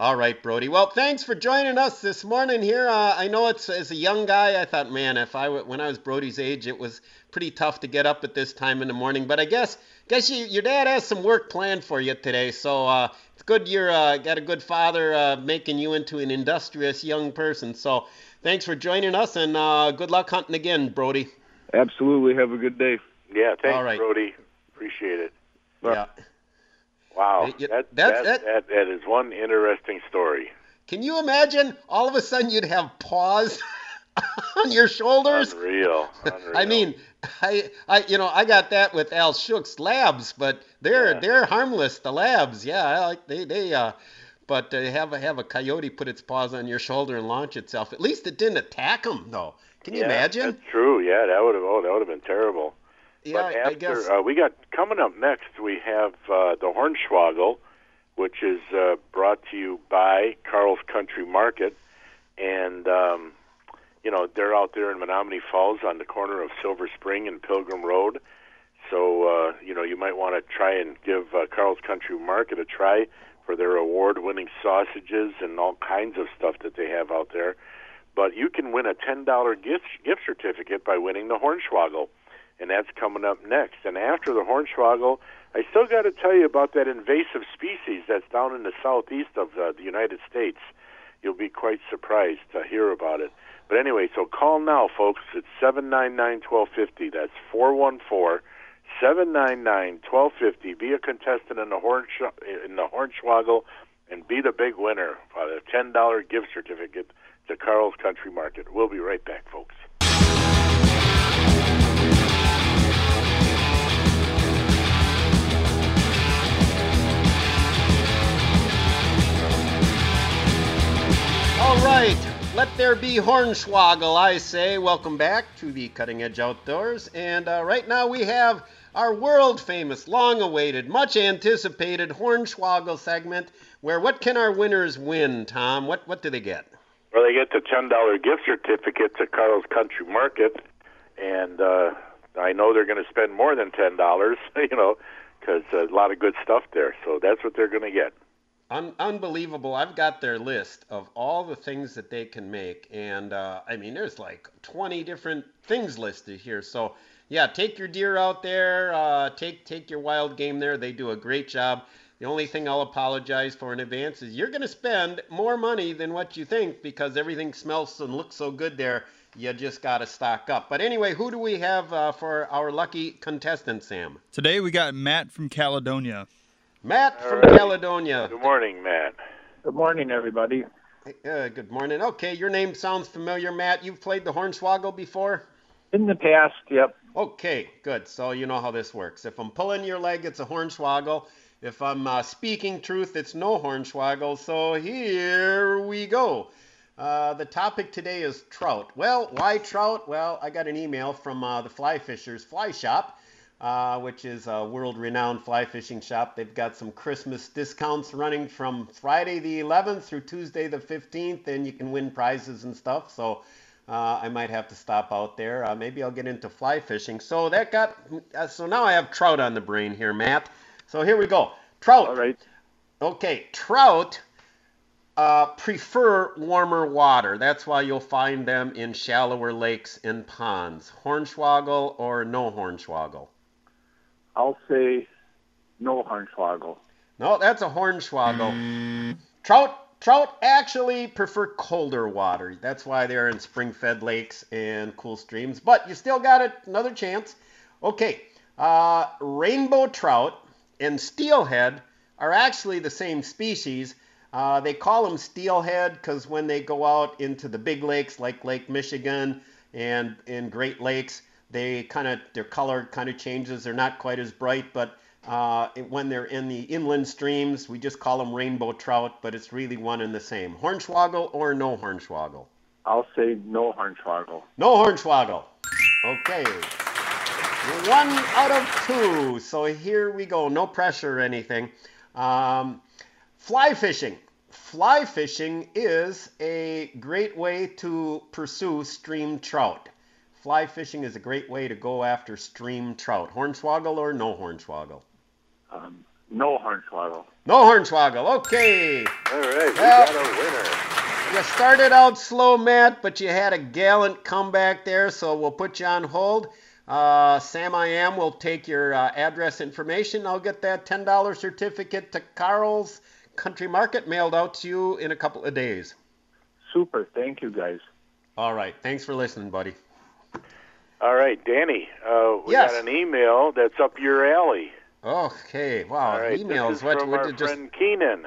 All right, Brody. Well, thanks for joining us this morning here. Uh, I know it's as a young guy, I thought, man, if I w- when I was Brody's age, it was pretty tough to get up at this time in the morning. But I guess guess you, your dad has some work planned for you today, so uh, good you're uh, got a good father uh, making you into an industrious young person. So thanks for joining us, and uh, good luck hunting again, Brody. Absolutely. Have a good day. Yeah, thanks, All right. Brody. Appreciate it. Yeah. Wow, Hey, yeah, that, that's- that, that that is one interesting story. Can you imagine? All of a sudden, you'd have paws on your shoulders. Unreal. Unreal. I mean, I, I, you know, I got that with Al Shook's labs, but they're Yeah. they're harmless. The labs, yeah, I like they they uh, but uh, have a have a coyote put its paws on your shoulder and launch itself. At least it didn't attack them, though. Can you yeah, imagine? That's true. Yeah, that would have. Oh, that would have been terrible. Yeah, but I after guess. uh, we got coming up next, we have uh, the Hornswoggle, which is uh, brought to you by Carl's Country Market, and um, you know they're out there in Menomonee Falls on the corner of Silver Spring and Pilgrim Road. So uh, you know you might want to try and give uh, Carl's Country Market a try for their award-winning sausages and all kinds of stuff that they have out there. But you can win a ten dollar gift gift certificate by winning the Hornswoggle and that's coming up next. And after the hornswoggle, I still got to tell you about that invasive species that's down in the southeast of uh, the United States. You'll be quite surprised to hear about it. But anyway, so call now, folks. It's seven nine nine twelve fifty. That's four one four seven nine nine twelve fifty. Be a contestant in the horn in the hornswoggle, and be the big winner for ten dollar gift certificate to Carl's Country Market. We'll be right back, folks. All right, let there be Hornswoggle, I say. Welcome back to the Cutting Edge Outdoors. And uh, right now we have our world famous, long awaited, much anticipated Hornswoggle segment where what can our winners win, Tom? What, what do they get? Well, they get the ten dollar gift certificate to Carl's Country Market, and uh, I know they're going to spend more than ten dollars, you know, because a lot of good stuff there. So that's what they're going to get. Un- unbelievable. I've got their list of all the things that they can make. And uh, I mean, there's like 20 different things listed here. So, yeah, take your deer out there, uh, take, take your wild game there. They do a great job. The only thing I'll apologize for in advance is you're going to spend more money than what you think because everything smells and looks so good there. You just got to stock up. But anyway, who do we have uh, for our lucky contestant, Sam? Today we got Matt from Caledonia. Matt from right. Caledonia. Good morning, Matt. Good morning, everybody. Uh, good morning. Okay, your name sounds familiar, Matt. You've played the Hornswoggle before? In the past, yep. Okay, good. So you know how this works. If I'm pulling your leg, it's a Hornswoggle. If I'm uh, speaking truth, it's no Hornswoggle. So here we go. Uh, the topic today is trout. Well, why trout? Well, I got an email from uh, the Fly Fishers Fly Shop, uh, which is a world-renowned fly fishing shop. They've got some Christmas discounts running from Friday the 11th through Tuesday the 15th, and you can win prizes and stuff. So uh, I might have to stop out there. Uh, maybe I'll get into fly fishing. So that got. Uh, so now I have trout on the brain here, Matt. So here we go. Trout. All right. Okay, trout uh, prefer warmer water. That's why you'll find them in shallower lakes and ponds. Hornswoggle or no hornswoggle? I'll say no hornswoggle. No, that's a hornswoggle. Trout, trout actually prefer colder water. That's why they're in spring-fed lakes and cool streams. But you still got it, another chance. Okay, uh, rainbow trout and steelhead are actually the same species, Uh, they call them steelhead because when they go out into the big lakes like Lake Michigan and in Great Lakes, they kind of their color kind of changes. They're not quite as bright, but uh, when they're in the inland streams, we just call them rainbow trout, but it's really one and the same. Hornswoggle or no hornswoggle? I'll say no hornswoggle. No hornswoggle. Okay. One out of two. So here we go. No pressure or anything. Um, fly fishing. Fly fishing is a great way to pursue stream trout. Fly fishing is a great way to go after stream trout. Hornswoggle or no hornswoggle? Um, no hornswoggle. No hornswoggle. Okay. All right, we Well- got a winner. You started out slow, Matt, but you had a gallant comeback there, so we'll put you on hold. Uh, Sam I Am will take your uh, address information. I'll get that $10 certificate to Carl's Country Market mailed out to you in a couple of days. Super. Thank you, guys. All right. Thanks for listening, buddy. All right, Danny. Uh, we Yes. got an email that's up your alley. Okay. Wow. All right, Emails. this is what, from what our just. friend Keenan,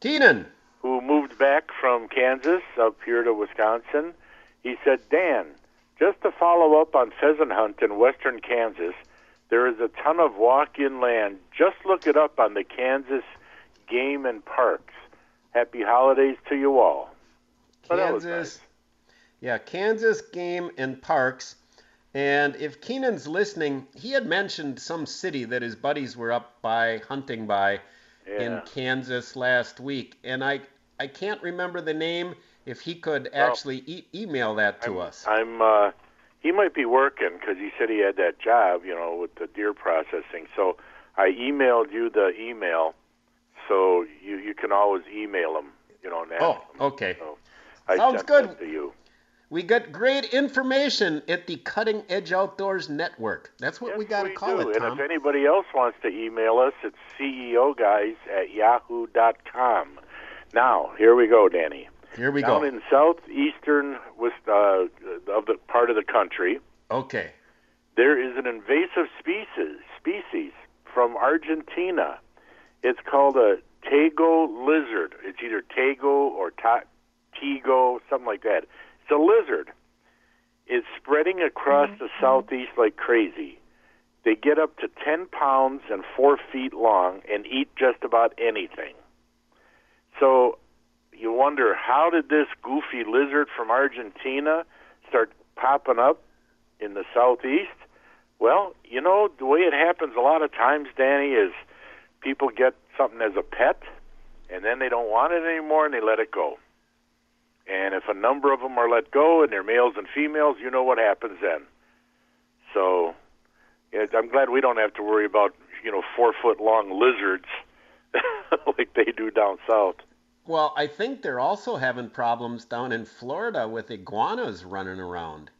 Keenan. who moved back from Kansas up here to Wisconsin. He said, Dan, just to follow up on pheasant hunt in western Kansas, there is a ton of walk-in land. Just look it up on the Kansas Game and Parks. Happy holidays to you all. Oh, that was Kansas. Yeah, Kansas Game and Parks. And if Keenan's listening, he had mentioned some city that his buddies were up by hunting by in Kansas last week, and I I can't remember the name. If he could Well, actually e- email that to us. I'm. Uh, he might be working because he said he had that job, you know, with the deer processing. So I emailed you the email, so you you can always email him, you know. And ask Oh, him. okay. So I Sounds good. to you. We got great information at the Cutting Edge Outdoors Network. That's what we got to call do. it, and if anybody else wants to email us, it's ceoguys at yahoo.com. Now, here we go, Danny. Here we Down go. in southeastern uh, of the part of the country, Okay. there is an invasive species species from Argentina. It's called a Tago lizard. It's either Tago or ta- Tigo, something like that. It's a lizard. It's spreading across mm-hmm. the southeast like crazy. They get up to 10 pounds and 4 feet long and eat just about anything. So you wonder how did this goofy lizard from Argentina start popping up in the southeast? Well, you know, the way it happens a lot of times, Danny, is people get something as a pet and then they don't want it anymore and they let it go. And if a number of them are let go and they're males and females, you know what happens then. So yeah, I'm glad we don't have to worry about, you know, four foot long lizards like they do down south. Well, I think they're also having problems down in Florida with iguanas running around.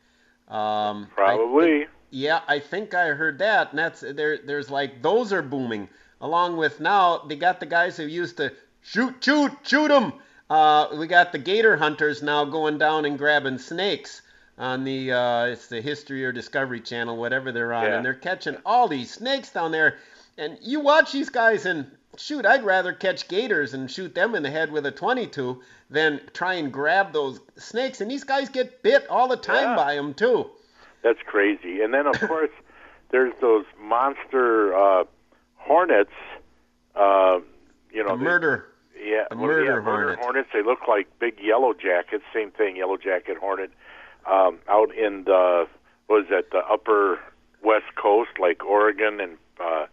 Um, I Probably. think- yeah, I think I heard that, and that's there. There's like those are booming. Along with now, they got the guys who used to shoot, shoot, shoot them. Uh, we got the gator hunters now going down and grabbing snakes on the uh, it's the History or Discovery Channel, whatever they're on, Yeah. and they're catching all these snakes down there. And you watch these guys and shoot, I'd rather catch gators and shoot them in the head with a 22 than try and grab those snakes. And these guys get bit all the time Yeah. by them too. That's crazy. And then, of course, there's those monster uh, hornets. Uh, you know, The murder. Yeah, the well, murder yeah, murder hornet. hornets. They look like big yellow jackets. Same thing, yellow jacket hornet. Um, out in the what is that? The upper west coast, like Oregon and uh,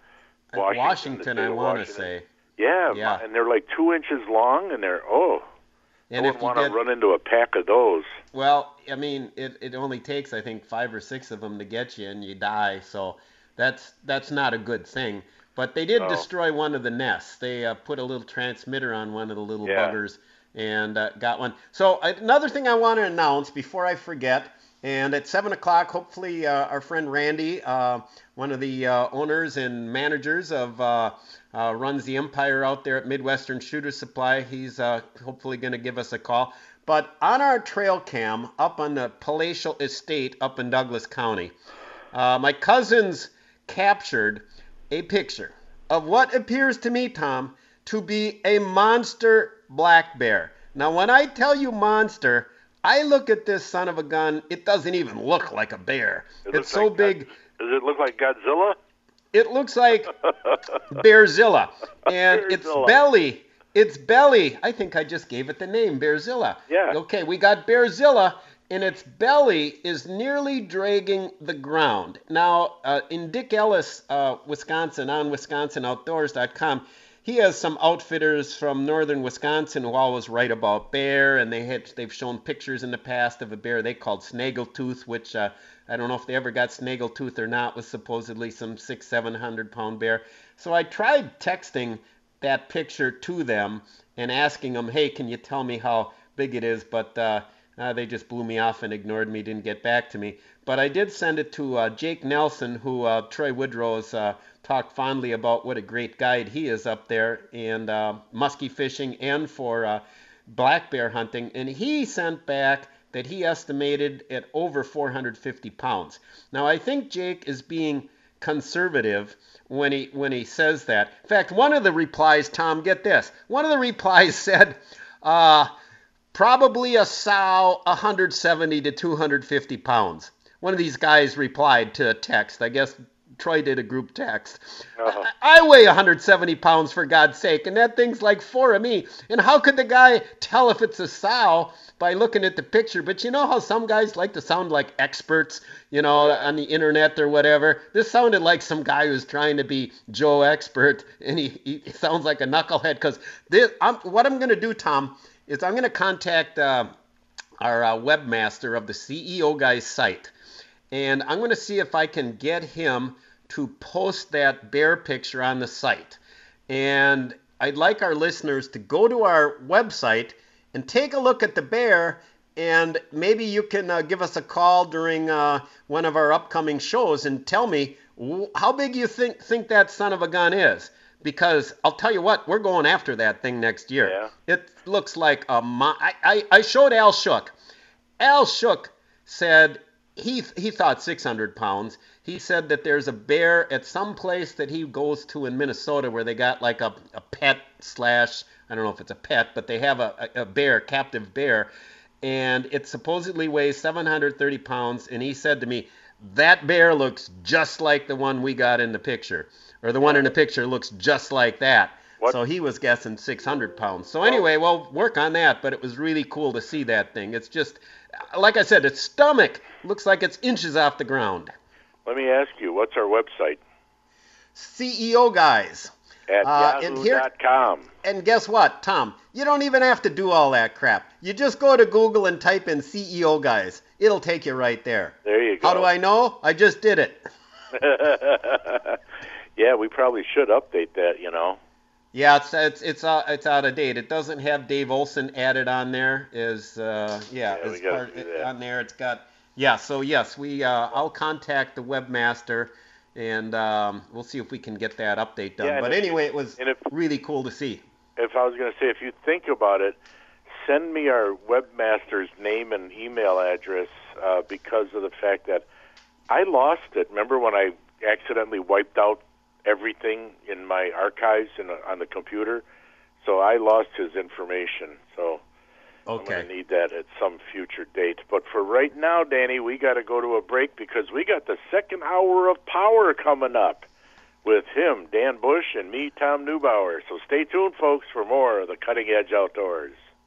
Washington. Washington, I want to say. Yeah, Yeah. and they're like two inches long, and they're oh, And I if wouldn't want to run into a pack of those. Well, I mean, it, it only takes I think five or six of them to get you, and you die. So that's that's not a good thing. But they did No. destroy one of the nests. They uh, put a little transmitter on one of the little Yeah. buggers and uh, got one. So uh, another thing I want to announce before I forget. And at seven o'clock, hopefully, uh, our friend Randy, uh, one of the uh, owners and managers of uh, uh, runs the Empire out there at Midwestern Shooter Supply. He's uh, hopefully going to give us a call. But on our trail cam up on the palatial estate up in Douglas County, uh, my cousins captured a picture of what appears to me, Tom, to be a monster black bear. Now, when I tell you monster, I look at this son of a gun. It doesn't even look like a bear. It it's so like big. Does it look like Godzilla? It looks like Bearzilla, and its belly. Its belly. I think I just gave it the name Bearzilla. Yeah. Okay, we got Bearzilla, and its belly is nearly dragging the ground. Now, uh, in Dick Ellis, uh, Wisconsin, on WisconsinOutdoors.com, he has some outfitters from northern Wisconsin who always write about bear, and they had they've shown pictures in the past of a bear they called Snaggletooth, which uh, I don't know if they ever got Snaggletooth or not, was supposedly some six, seven hundred pound bear. So I tried texting that picture to them and asking them, hey, can you tell me how big it is? But uh, uh, they just blew me off and ignored me, didn't get back to me. But I did send it to uh, Jake Nelson, who uh, Troy Woodrow has uh, talked fondly about what a great guide he is up there and uh, muskie fishing and for uh, black bear hunting. And he sent back that he estimated at over 450 pounds. Now, I think Jake is being conservative when he when he says that. In fact, one of the replies, Tom, get this. One of the replies said, uh, probably a sow 170 to 250 pounds. One of these guys replied to a text. I guess Troy did a group text. Uh-huh. I, I weigh 170 pounds for God's sake, and that thing's like four of me. And how could the guy tell if it's a sow by looking at the picture? But you know how some guys like to sound like experts, you know, on the internet or whatever. This sounded like some guy who's trying to be Joe Expert, and he, he sounds like a knucklehead. Because this, I'm, what I'm going to do, Tom, is I'm going to contact uh, our uh, webmaster of the CEO Guys site, and I'm going to see if I can get him to post that bear picture on the site. And I'd like our listeners to go to our website and take a look at the bear. And maybe you can uh, give us a call during uh, one of our upcoming shows and tell me how big you think think that son of a gun is. Because I'll tell you what, we're going after that thing next year. Yeah. It looks like a. Mo- I, I, I showed Al Shook. Al Shook said he he thought 600 pounds. He said that there's a bear at some place that he goes to in Minnesota where they got like a, a pet slash I don't know if it's a pet, but they have a, a, a bear, captive bear, and it supposedly weighs 730 pounds. And he said to me, that bear looks just like the one we got in the picture, or the one in the picture looks just like that. What? So he was guessing 600 pounds. So anyway, well, work on that. But it was really cool to see that thing. It's just, like I said, its stomach looks like it's inches off the ground. Let me ask you, what's our website? CEO guys. At Uh, and here- yahoo.com. And guess what, Tom? You don't even have to do all that crap. You just go to Google and type in CEO guys. It'll take you right there. There you go. How do I know? I just did it. yeah, we probably should update that, you know. Yeah, it's it's it's uh, it's out of date. It doesn't have Dave Olson added on there. Is uh, yeah, Yeah, as part on there. It's got yeah. So yes, we uh, I'll contact the webmaster and um, we'll see if we can get that update done. Yeah, but if- anyway, it was if- really cool to see. If I was going to say, if you think about it, send me our webmaster's name and email address uh, because of the fact that I lost it. Remember when I accidentally wiped out everything in my archives and on the computer? So I lost his information. So I'm going Okay. to need that at some future date. But for right now, Danny, we got to go to a break because we got the second hour of power coming up with him, Dan Bush, and me, Tom Neubauer. So stay tuned, folks, for more of the Cutting Edge Outdoors.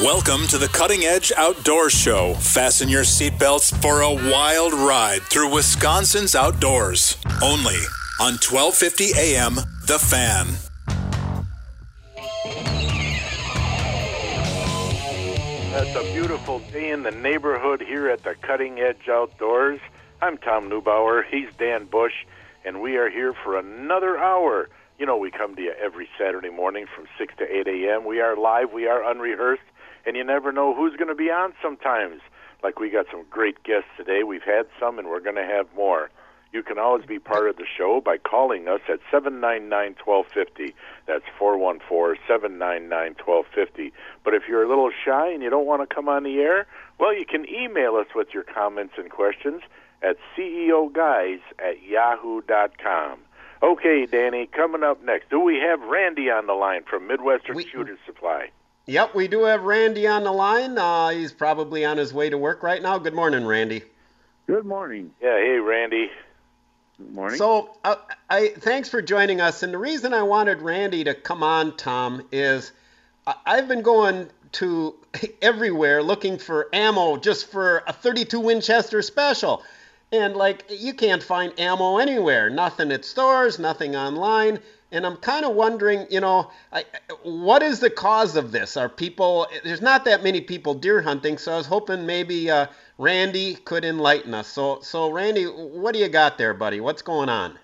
Welcome to the Cutting Edge Outdoors Show. Fasten your seatbelts for a wild ride through Wisconsin's outdoors. Only on 1250 AM, The Fan. It's a beautiful day in the neighborhood here at the Cutting Edge Outdoors. I'm Tom Neubauer. He's Dan Bush, and we are here for another hour You know, we come to you every Saturday morning from 6 to 8 a.m. We are live, we are unrehearsed, and you never know who's going to be on sometimes. Like we got some great guests today. We've had some, and we're going to have more. You can always be part of the show by calling us at 799 1250. That's 414 799 1250. But if you're a little shy and you don't want to come on the air, well, you can email us with your comments and questions at ceoguys at yahoo.com. Okay, Danny, coming up next, do we have Randy on the line from Midwestern we, Shooter Supply? Yep, we do have Randy on the line. Uh, he's probably on his way to work right now. Good morning, Randy. Good morning. Yeah, hey, Randy. Good morning. So, uh, I thanks for joining us. And the reason I wanted Randy to come on, Tom, is I've been going to everywhere looking for ammo just for a 32 Winchester special. And like you can't find ammo anywhere, nothing at stores, nothing online. And I'm kind of wondering, you know, I, what is the cause of this? Are people? There's not that many people deer hunting, so I was hoping maybe uh, Randy could enlighten us. So, so Randy, what do you got there, buddy? What's going on?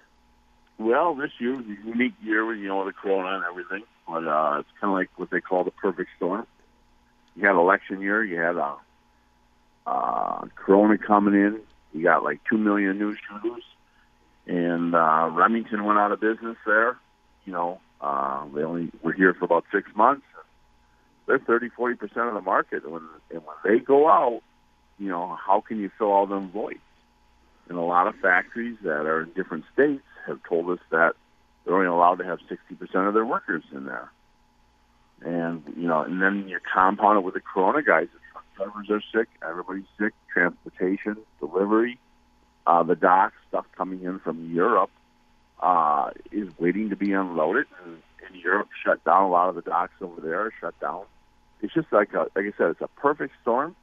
Well, this year was a unique year with you know the corona and everything, but uh, it's kind of like what they call the perfect storm. You had election year, you had uh, uh, corona coming in, you got like two million new shooters, and uh, Remington went out of business there. You know, uh, they only were here for about six months. They're 30, 40 percent of the market. And when and when they go out, you know, how can you fill all them voids? And a lot of factories that are in different states have told us that they're only allowed to have 60% of their workers in there. And, you know, and then you compound it with the corona guys drivers are sick, everybody's sick, transportation, delivery, uh, the docks, stuff coming in from Europe uh, is waiting to be unloaded. And, and Europe shut down a lot of the docks over there, are shut down. It's just like a, like I said, it's a perfect storm.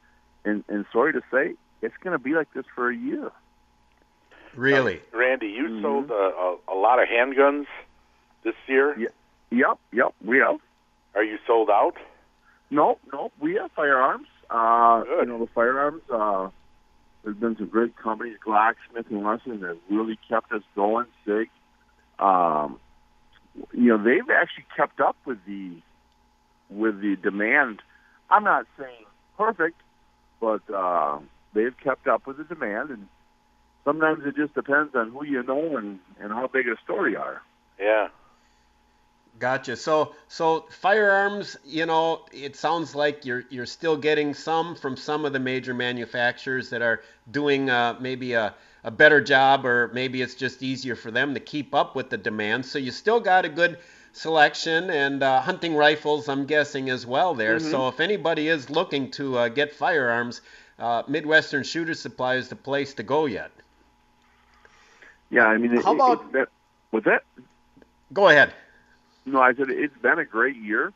And, and sorry to say, it's going to be like this for a year. Really, uh, Randy, you mm-hmm. sold a, a, a lot of handguns this year. Yeah. Yep, yep, we have. Are you sold out? No, no, we have firearms. Uh, you know, the firearms, uh, there's been some great companies, Glock, Smith & Wesson, that really kept us going, SIG. Um, you know, they've actually kept up with the with the demand. I'm not saying perfect, but uh, they've kept up with the demand, and sometimes it just depends on who you know and, and how big a store you are. Yeah. Gotcha. So, so firearms, you know, it sounds like you're you're still getting some from some of the major manufacturers that are doing uh, maybe a, a better job, or maybe it's just easier for them to keep up with the demand. So you still got a good selection and uh, hunting rifles, I'm guessing as well there. Mm-hmm. So if anybody is looking to uh, get firearms, uh, Midwestern Shooter Supply is the place to go yet. Yeah, I mean, how it, about that, what's that? Go ahead. No, I said it's been a great year.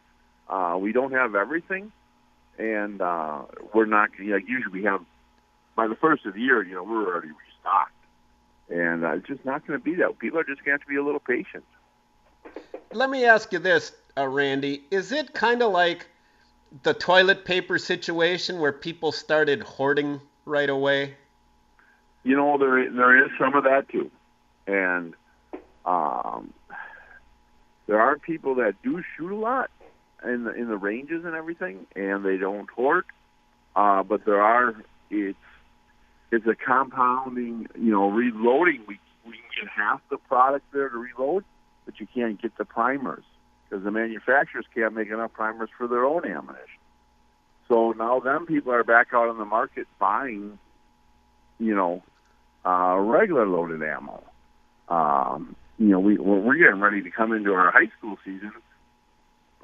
Uh, we don't have everything, and uh, we're not. You know, usually we have by the first of the year. You know, we're already restocked, and uh, it's just not going to be that. People are just going to have to be a little patient. Let me ask you this, uh, Randy: Is it kind of like the toilet paper situation where people started hoarding right away? You know, there there is some of that too, and um, there are people that do shoot a lot in the in the ranges and everything, and they don't hoard. Uh, but there are it's it's a compounding, you know, reloading. We we can get half the product there to reload, but you can't get the primers because the manufacturers can't make enough primers for their own ammunition. So now them people are back out on the market buying, you know, uh, regular loaded ammo. Um, you know, we we're getting ready to come into our high school season.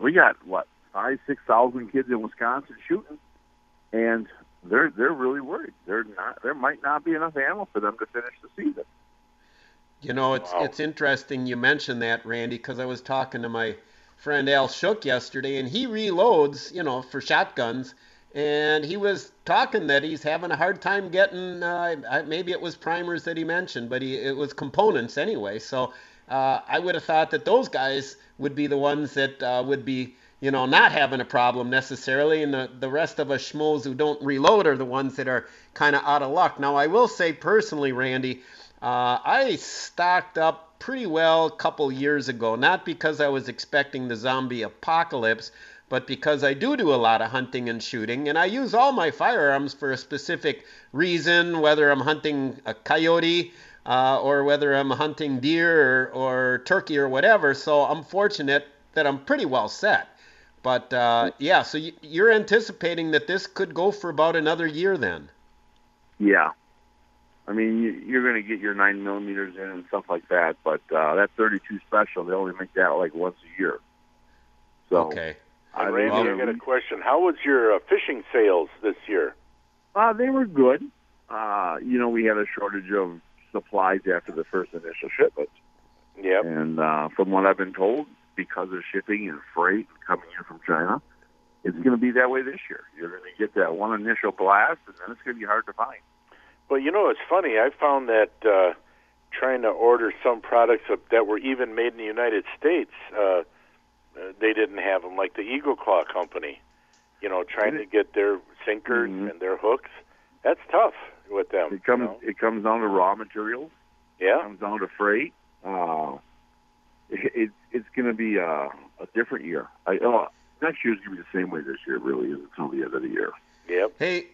We got what five, six thousand kids in Wisconsin shooting, and they're they're really worried. They're not. There might not be enough ammo for them to finish the season. You know, it's wow. it's interesting you mentioned that, Randy, because I was talking to my friend Al Shook yesterday, and he reloads, you know, for shotguns, and he was talking that he's having a hard time getting. Uh, maybe it was primers that he mentioned, but he, it was components anyway. So uh, I would have thought that those guys would be the ones that uh, would be, you know, not having a problem necessarily, and the the rest of us schmoes who don't reload are the ones that are kind of out of luck. Now I will say personally, Randy, uh, I stocked up pretty well a couple years ago. Not because I was expecting the zombie apocalypse, but because I do do a lot of hunting and shooting, and I use all my firearms for a specific reason, whether I'm hunting a coyote uh, or whether I'm hunting deer or, or turkey or whatever. So I'm fortunate that I'm pretty well set. But uh, yeah, so you're anticipating that this could go for about another year then? Yeah. I mean, you're going to get your nine millimeters in and stuff like that, but uh, that 32 special, they only make that like once a year. So, okay. I Randy, I got a question. How was your uh, fishing sales this year? Uh, they were good. Uh, you know, we had a shortage of supplies after the first initial shipment. Yep. And uh, from what I've been told, because of shipping and freight coming in from China, it's going to be that way this year. You're going to get that one initial blast, and then it's going to be hard to find. But you know, it's funny. I found that uh, trying to order some products that were even made in the United States, uh, they didn't have them, like the Eagle Claw Company. You know, trying to get their sinkers Mm-hmm. and their hooks. That's tough with them. It comes you know? it comes down to raw materials. Yeah. It comes down to freight. Uh, it, it it's going to be a, a different year. I, oh, next year's going to be the same way this year. Really is until the end of the year. Yep. Hey,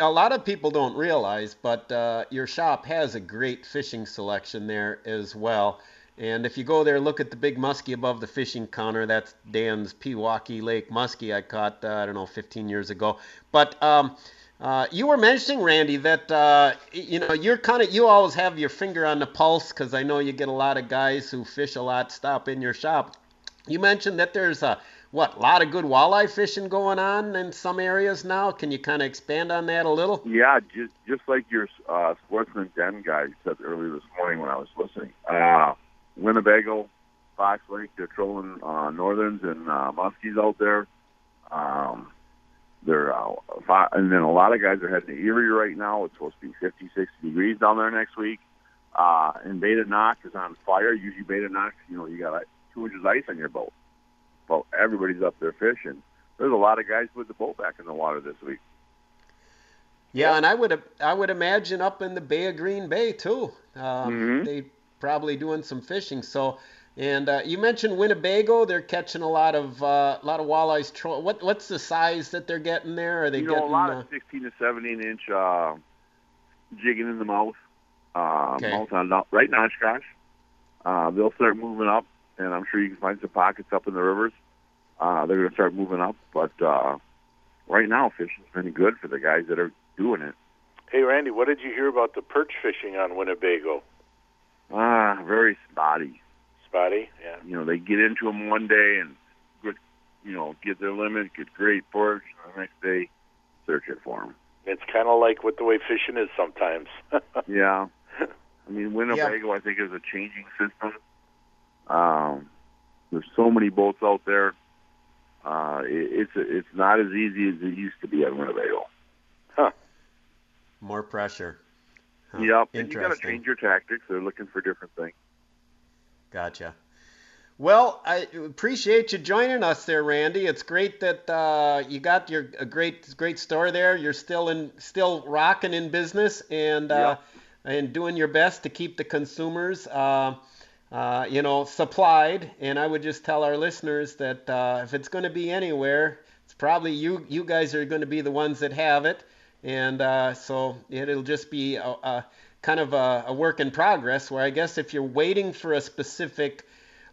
a lot of people don't realize, but uh, your shop has a great fishing selection there as well. And if you go there, look at the big muskie above the fishing counter. That's Dan's Pewaukee Lake muskie I caught, uh, I don't know, 15 years ago. But um, uh, you were mentioning, Randy, that uh, you know you're kind of you always have your finger on the pulse because I know you get a lot of guys who fish a lot stop in your shop. You mentioned that there's a what lot of good walleye fishing going on in some areas now. Can you kind of expand on that a little? Yeah, just just like your uh, sportsman Den guy said earlier this morning when I was listening. Uh, Winnebago, Fox Lake, they're trolling uh, northerns and uh, muskies out there. Um, they're uh, fi- and then a lot of guys are heading to Erie right now. It's supposed to be 50, 60 degrees down there next week. Uh, and Bay de Noc is on fire. Usually Bay de Noc, you know, you got like two inches of ice on your boat. Well, everybody's up there fishing. There's a lot of guys with the boat back in the water this week. Yeah, and I would I would imagine up in the Bay of Green Bay too. Um, Mhm. They probably doing some fishing. So, and uh, you mentioned Winnebago. They're catching a lot of uh, lot of walleyes. Tro- what what's the size that they're getting there? Are they you know, getting? a lot uh, of 16 to 17 inch uh, jigging in the mouth, uh, Okay. mouth on right now, Oshkosh. Uh, they'll start moving up, and I'm sure you can find some pockets up in the rivers. Uh, they're going to start moving up, but uh, right now, fishing's been good for the guys that are doing it. Hey, Randy, what did you hear about the perch fishing on Winnebago? Ah, very spotty. Spotty? Yeah. You know, they get into them one day and good, you know, get their limit, get great perch, the next day, search it for them. It's kind of like what the way fishing is sometimes. Yeah. I mean, Winnebago, I think, is a changing system. Um, there's so many boats out there. Uh, it, it's it's not as easy as it used to be at Winnebago. Huh. More pressure. Huh. Yep. And you got to change your tactics. They're looking for different things. Gotcha. Well, I appreciate you joining us there, Randy. It's great that uh, you got your a great great store there. You're still in still rocking in business and uh, and doing your best to keep the consumers uh, uh, you know supplied. And I would just tell our listeners that uh, if it's going to be anywhere, it's probably you you guys are going to be the ones that have it. And uh, so it'll just be a, a kind of a, a work in progress. Where I guess if you're waiting for a specific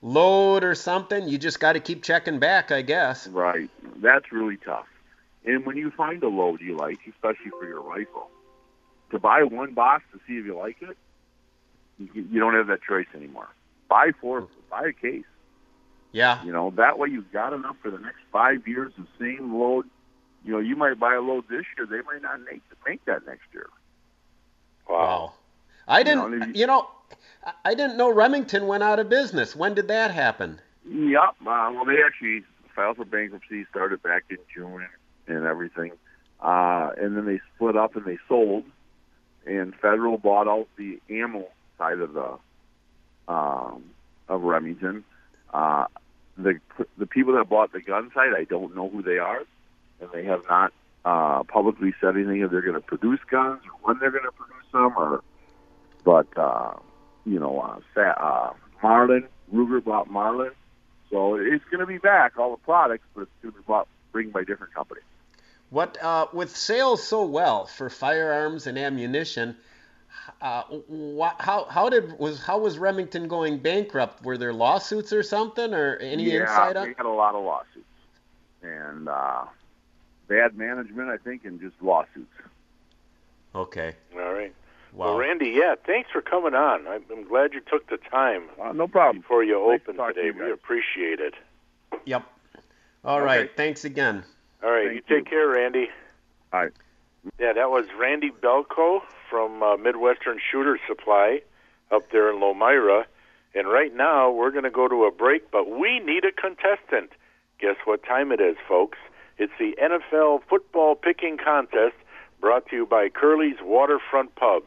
load or something, you just got to keep checking back, I guess. Right. That's really tough. And when you find a load you like, especially for your rifle, to buy one box to see if you like it, you, you don't have that choice anymore. Buy four, buy a case. Yeah. You know, that way you've got enough for the next five years, the same load. You know, you might buy a load this year, they might not make, make that next year. Wow. I didn't, know, you know, I- didn't know Remington went out of business. When did that happen? Yep. Uh, well, they actually filed for bankruptcy, started back in June and everything. Uh, and then they split up and they sold. And Federal bought out the ammo side of the um, of Remington. Uh, the the people that bought the gun side, I don't know who they are, and they have not uh, publicly said anything if they're going to produce guns or when they're going to produce them. Or, but uh, you know, uh, Sa- uh, Marlin. Ruger bought Marlin. So it's going to be back, all the products, but it's going to be bought, bring by different companies. What uh, with sales so well for firearms and ammunition? Uh, wh- how how did was how was Remington going bankrupt? Were there lawsuits or something, or any yeah, insight they on? had a lot of lawsuits and uh, bad management, I think, and just lawsuits. Okay. All right. Wow. Well, Randy, yeah, thanks for coming on. I'm, I'm glad you took the time Uh, no problem. before you Nice to open to today. you We appreciate it. Yep. All Okay. right. Thanks again. All right, Thank you take care, Randy. All right. Yeah, that was Randy Belko from uh, Midwestern Shooter Supply up there in Lomira. And right now, we're going to go to a break, but we need a contestant. Guess what time it is, folks? It's the NFL football picking contest brought to you by Curly's Waterfront Pub.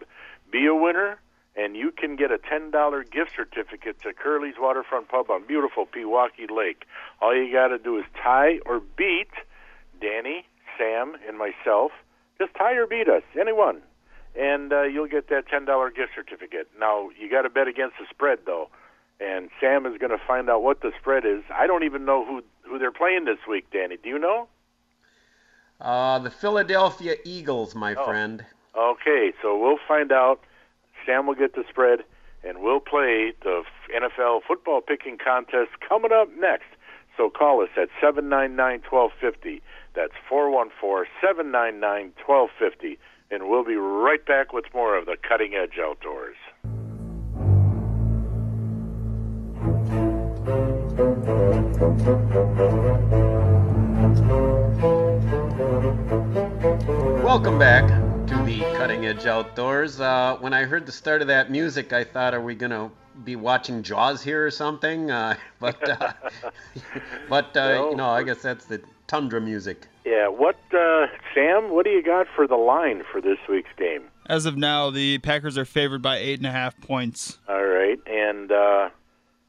Be a winner, and you can get a $10 gift certificate to Curly's Waterfront Pub on beautiful Pewaukee Lake. All you got to do is tie or beat Danny, Sam, and myself. Just tie or beat us, anyone, and uh, you'll get that ten dollar gift certificate. Now you got to bet against the spread though, and Sam is going to find out what the spread is. I don't even know who who they're playing this week, Danny. Do you know? Uh, the Philadelphia Eagles, my Oh. friend. Okay, so we'll find out. Sam will get the spread, and we'll play the NFL football picking contest coming up next. So call us at seven nine nine twelve fifty. That's four one four seven nine nine twelve fifty, and we'll be right back with more of the Cutting Edge Outdoors. Welcome back to the Cutting Edge Outdoors. Uh, when I heard the start of that music, I thought, are we gonna be watching Jaws here or something? Uh, but uh, but uh, No. you know, I guess that's the tundra music. Yeah, what uh, Sam? What do you got for the line for this week's game? As of now, the Packers are favored by eight and a half points. All right, and uh,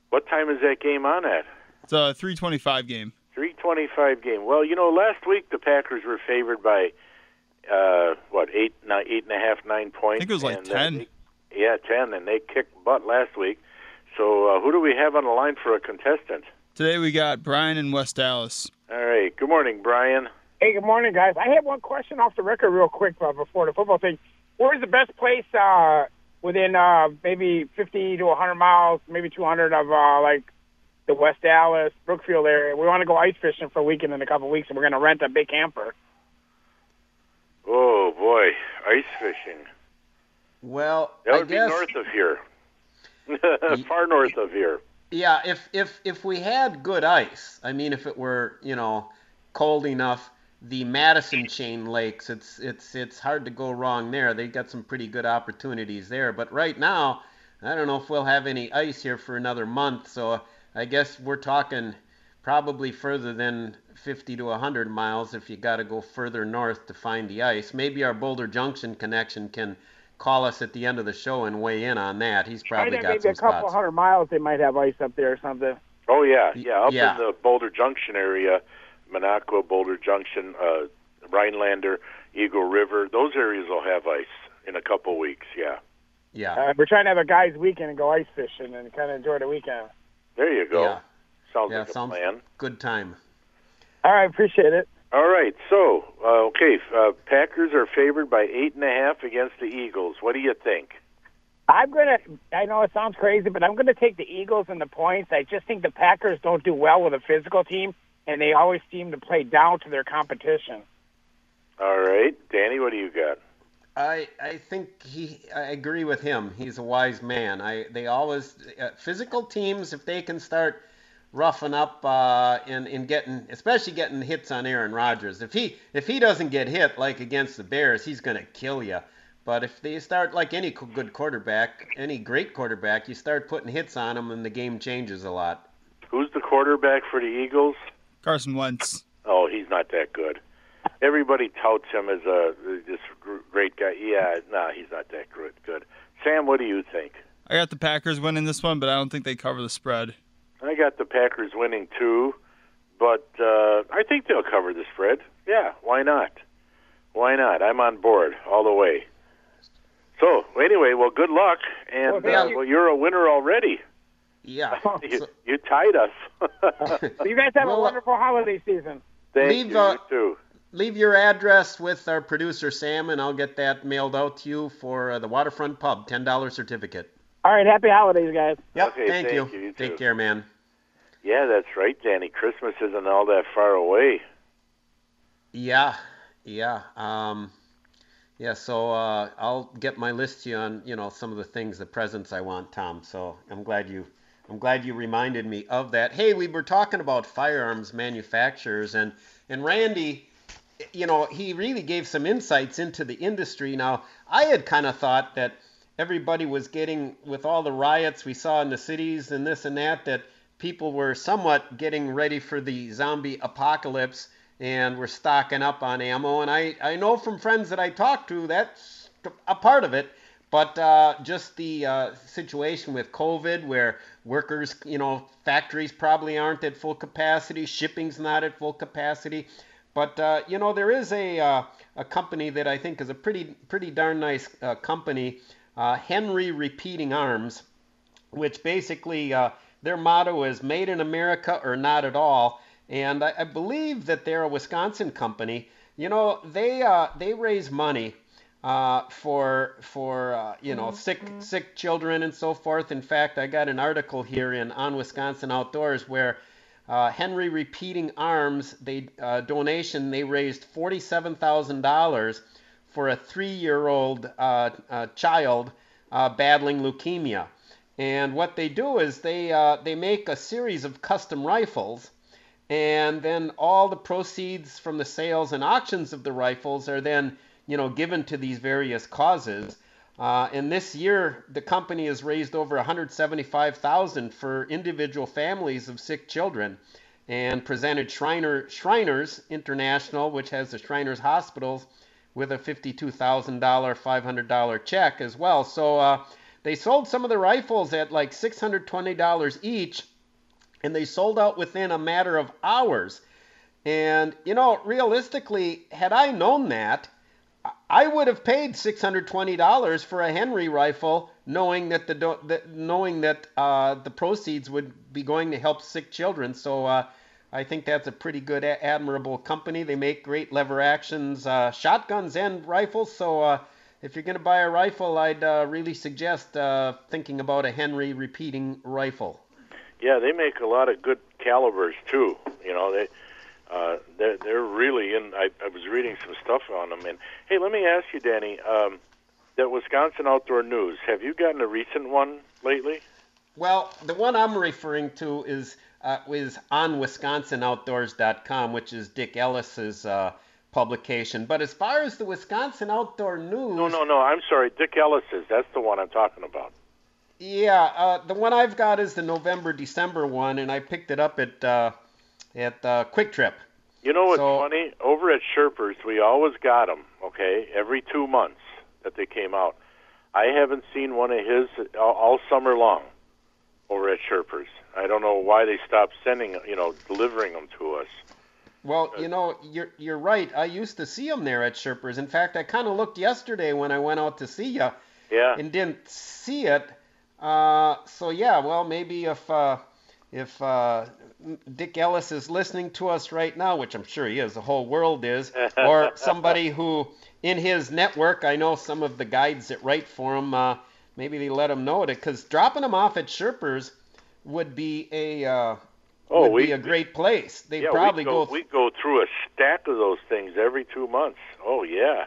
what time is that game on at? It's a 325 game. 325 game. Well, you know, last week the Packers were favored by uh, what eight, nine, eight and a half, nine points. I think it was like and, 10. they- yeah, ten, and they kicked butt last week. So, uh, who do we have on the line for a contestant? Today we got Brian in West Allis. All right. Good morning, Brian. Hey, good morning, guys. I have one question off the record, real quick, uh, before the football thing. Where's the best place uh, within uh, maybe 50 to 100 miles, maybe 200 of uh, like the West Allis, Brookfield area? We want to go ice fishing for a weekend in a couple of weeks, and we're going to rent a big camper. Oh boy, ice fishing. Well, That I would guess be north of here. Far north of here. yeah. If if if we had good ice, I mean, if it were you know cold enough, the Madison chain lakes, it's it's it's hard to go wrong there. They got some pretty good opportunities there. But right now, I don't know if we'll have any ice here for another month. So uh, I guess we're talking probably further than 50 to 100 miles if you got to go further north to find the ice. Maybe our Boulder Junction connection can call us at the end of the show and weigh in on that. He's probably Right at got maybe some a couple spots. hundred miles, they might have ice up there or something. Oh yeah, yeah. Up yeah. in the Boulder Junction area, Minocqua, Boulder Junction, uh, Rhinelander, Eagle River. Those areas will have ice in a couple weeks. Yeah. Yeah. Uh, we're trying to have a guys' weekend and go ice fishing and kind of enjoy the weekend. There you go. Yeah. Sounds Yeah, like a sounds plan. good time. All right, appreciate it. All right. So, uh, okay, uh, Packers are favored by eight and a half against the Eagles. What do you think? I'm gonna. I know it sounds crazy, but I'm gonna take the Eagles and the points. I just think the Packers don't do well with a physical team, and they always seem to play down to their competition. All right, Danny. What do you got? I I think he I agree with him. He's a wise man. I they always uh, physical teams if they can start roughing up uh, and and getting especially getting hits on Aaron Rodgers. If he if he doesn't get hit like against the Bears, he's gonna kill you. But if they start like any good quarterback, any great quarterback, you start putting hits on them and the game changes a lot. Who's the quarterback for the Eagles? Carson Wentz. Oh, he's not that good. Everybody touts him as a this great guy. Yeah, nah, he's not that good. Good. Sam, what do you think? I got the Packers winning this one, but I don't think they cover the spread. I got the Packers winning too, but uh, I think they'll cover the spread. Yeah, why not? Why not? I'm on board all the way. So anyway, well, good luck, and Well, uh, you. well, you're a winner already. Yeah. you, you tied us. you guys have a Well, uh, wonderful holiday season. Thank Leave, you. uh, you too. Leave your address with our producer Sam, and I'll get that mailed out to you for uh, the Waterfront Pub, ten dollar certificate. All right, happy holidays, guys. Yep. Okay, thank, thank you. you. You Take care, man. Yeah, that's right, Danny. Christmas isn't all that far away. Yeah, yeah, um, yeah. So uh, I'll get my list to you on you know some of the things, the presents I want, Tom. So I'm glad you, I'm glad you reminded me of that. Hey, we were talking about firearms manufacturers, and and Randy, you know, he really gave some insights into the industry. Now, I had kind of thought that everybody was getting with all the riots we saw in the cities and this and that that people were somewhat getting ready for the zombie apocalypse and were stocking up on ammo. And I, I know from friends that I talked to that's a part of it. But uh, just the uh, situation with COVID where workers you know factories probably aren't at full capacity shipping's not at full capacity. But uh, you know there is a, uh, a company that I think is a pretty pretty darn nice uh, company uh, Henry Repeating Arms, which basically their motto is "Made in America or not at all." And I, I believe that they're a Wisconsin company. You know, they uh, they raise money uh, for for uh, you know sick sick children and so forth. In fact, I got an article here in on Wisconsin Outdoors where uh, Henry Repeating Arms they uh, donation they raised forty seven thousand dollars for a three-year-old uh, uh, child uh, battling leukemia. And what they do is they uh, they make a series of custom rifles, and then all the proceeds from the sales and auctions of the rifles are then you know given to these various causes. Uh, and this year, the company has raised over 175,000 for individual families of sick children, and presented Shriner Shriners International, which has the Shriners hospitals, with a $52,000, $500 check as well. So uh, they sold some of the rifles at like $620 each, and they sold out within a matter of hours. And, you know, realistically, had I known that, I would have paid $620 for a Henry rifle, knowing that the that, knowing that uh, the proceeds would be going to help sick children. So uh, I think that's a pretty good, admirable company. They make great lever actions, uh, shotguns and rifles. So uh, if you're going to buy a rifle, I'd uh, really suggest uh, thinking about a Henry repeating rifle. Yeah, they make a lot of good calibers too. You know, they uh, they're they're really in. I, I was reading some stuff on them, and hey, let me ask you, Danny, um, that Wisconsin Outdoor News. Have you gotten a recent one lately? Well, the one I'm referring to is uh, is on WisconsinOutdoors.com, which is Dick Ellis's uh, publication. But as far as the Wisconsin Outdoor News, No, no, no. I'm sorry, Dick Ellis's. That's the one I'm talking about. yeah, uh, the one I've got is the November December one, and I picked it up at uh, at uh, Kwik Trip. You know what's So- funny? Over at Sherpers, we always got them. Okay, every two months that they came out. I haven't seen one of his all, all summer long over at Sherpers. I don't know why they stopped sending, you know, delivering them to us. Well, you know, you're you're right. I used to see them there at Sherpers. In fact, I kind of looked yesterday when I went out to see you. Yeah. And didn't see it. Uh, so yeah, well, maybe if uh, if uh, Dick Ellis is listening to us right now, which I'm sure he is, the whole world is, or somebody who in his network, I know some of the guides that write for him, uh, maybe they let him know it, because dropping them off at Sherpers would be a uh, Oh, would we- be a great place. They yeah, probably we go, go we go through a stack of those things every two months. Oh yeah.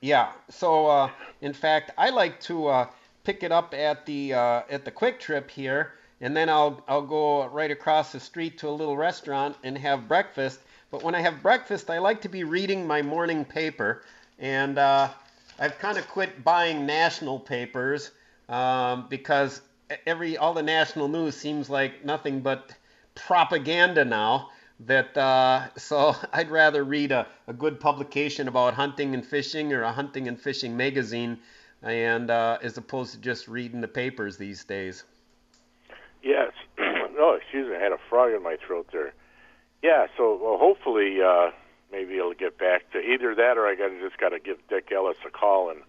Yeah. So, uh, in fact, I like to uh, pick it up at the uh, at the Kwik Trip here, and then I'll I'll go right across the street to a little restaurant and have breakfast. But when I have breakfast, I like to be reading my morning paper, and uh, I've kind of quit buying national papers um, because every all the national news seems like nothing but propaganda now that uh, so I'd rather read a, a good publication about hunting and fishing or a hunting and fishing magazine and uh, as opposed to just reading the papers these days. Yes. oh, excuse me. I had a frog in my throat there. Yeah. So well, hopefully, uh, maybe it'll get back to either that, or I got to just got to give Dick Ellis a call and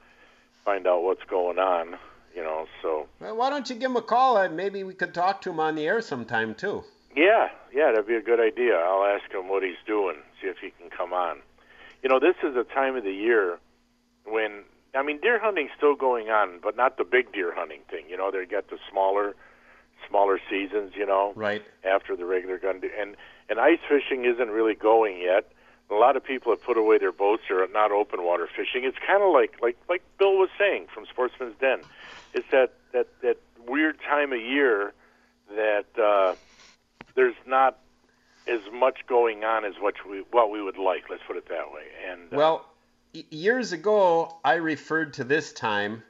find out what's going on. You know, so Well, why don't you give him a call? and Maybe we could talk to him on the air sometime too. Yeah, yeah, that'd be a good idea. I'll ask him what he's doing, see if he can come on. You know, this is a time of the year when I mean deer hunting's still going on, but not the big deer hunting thing. You know, they got the smaller smaller seasons, you know, Right. after the regular gun and and ice fishing isn't really going yet. A lot of people have put away their boats or are not open water fishing. It's kind of like like like Bill was saying from Sportsman's Den. It's that that that weird time of year that uh, there's not as much going on as what we what we would like. Let's put it that way. And uh, Well, years ago, I referred to this time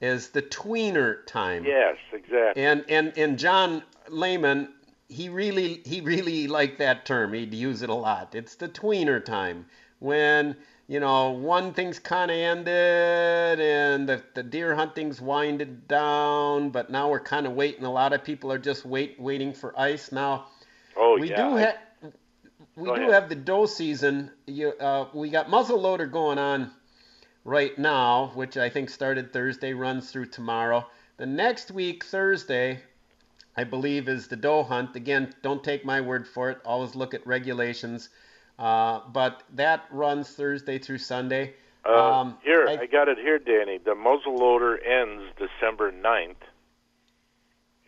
as the tweener time. yes, exactly. And and and John Lehman, he really he really liked that term. He'd use it a lot. It's the tweener time when you know one thing's kind of ended and the, the deer hunting's winded down, but now we're kind of waiting. A lot of people are just wait waiting for ice now. oh we yeah, do have we Go do ahead. have the doe season. You, uh, we got muzzle loader going on right now, which I think started Thursday, runs through tomorrow. The next week, Thursday, I believe, is the doe hunt. Again, don't take my word for it. Always look at regulations. Uh, but that runs Thursday through Sunday. Uh, Um, here, I- I, got it here, Danny. The muzzle loader ends December 9th,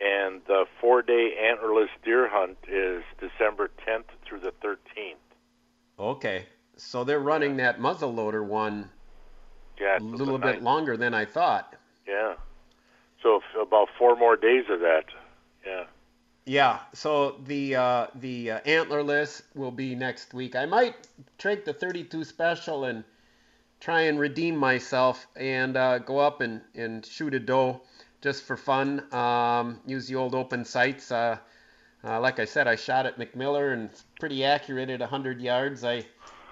and the four-day antlerless deer hunt is December 10th through the 13th. Okay, so they're running that muzzle loader one Yeah, a little bit 9th. longer than I thought. Yeah. So about four more days of that. Yeah. Yeah, so the uh, the uh, antlerless will be next week. I might take the 32 special and try and redeem myself and uh, go up and, and shoot a doe just for fun. Um, use the old open sights. Uh, uh, like I said, I shot at McMiller and it's pretty accurate at 100 yards. I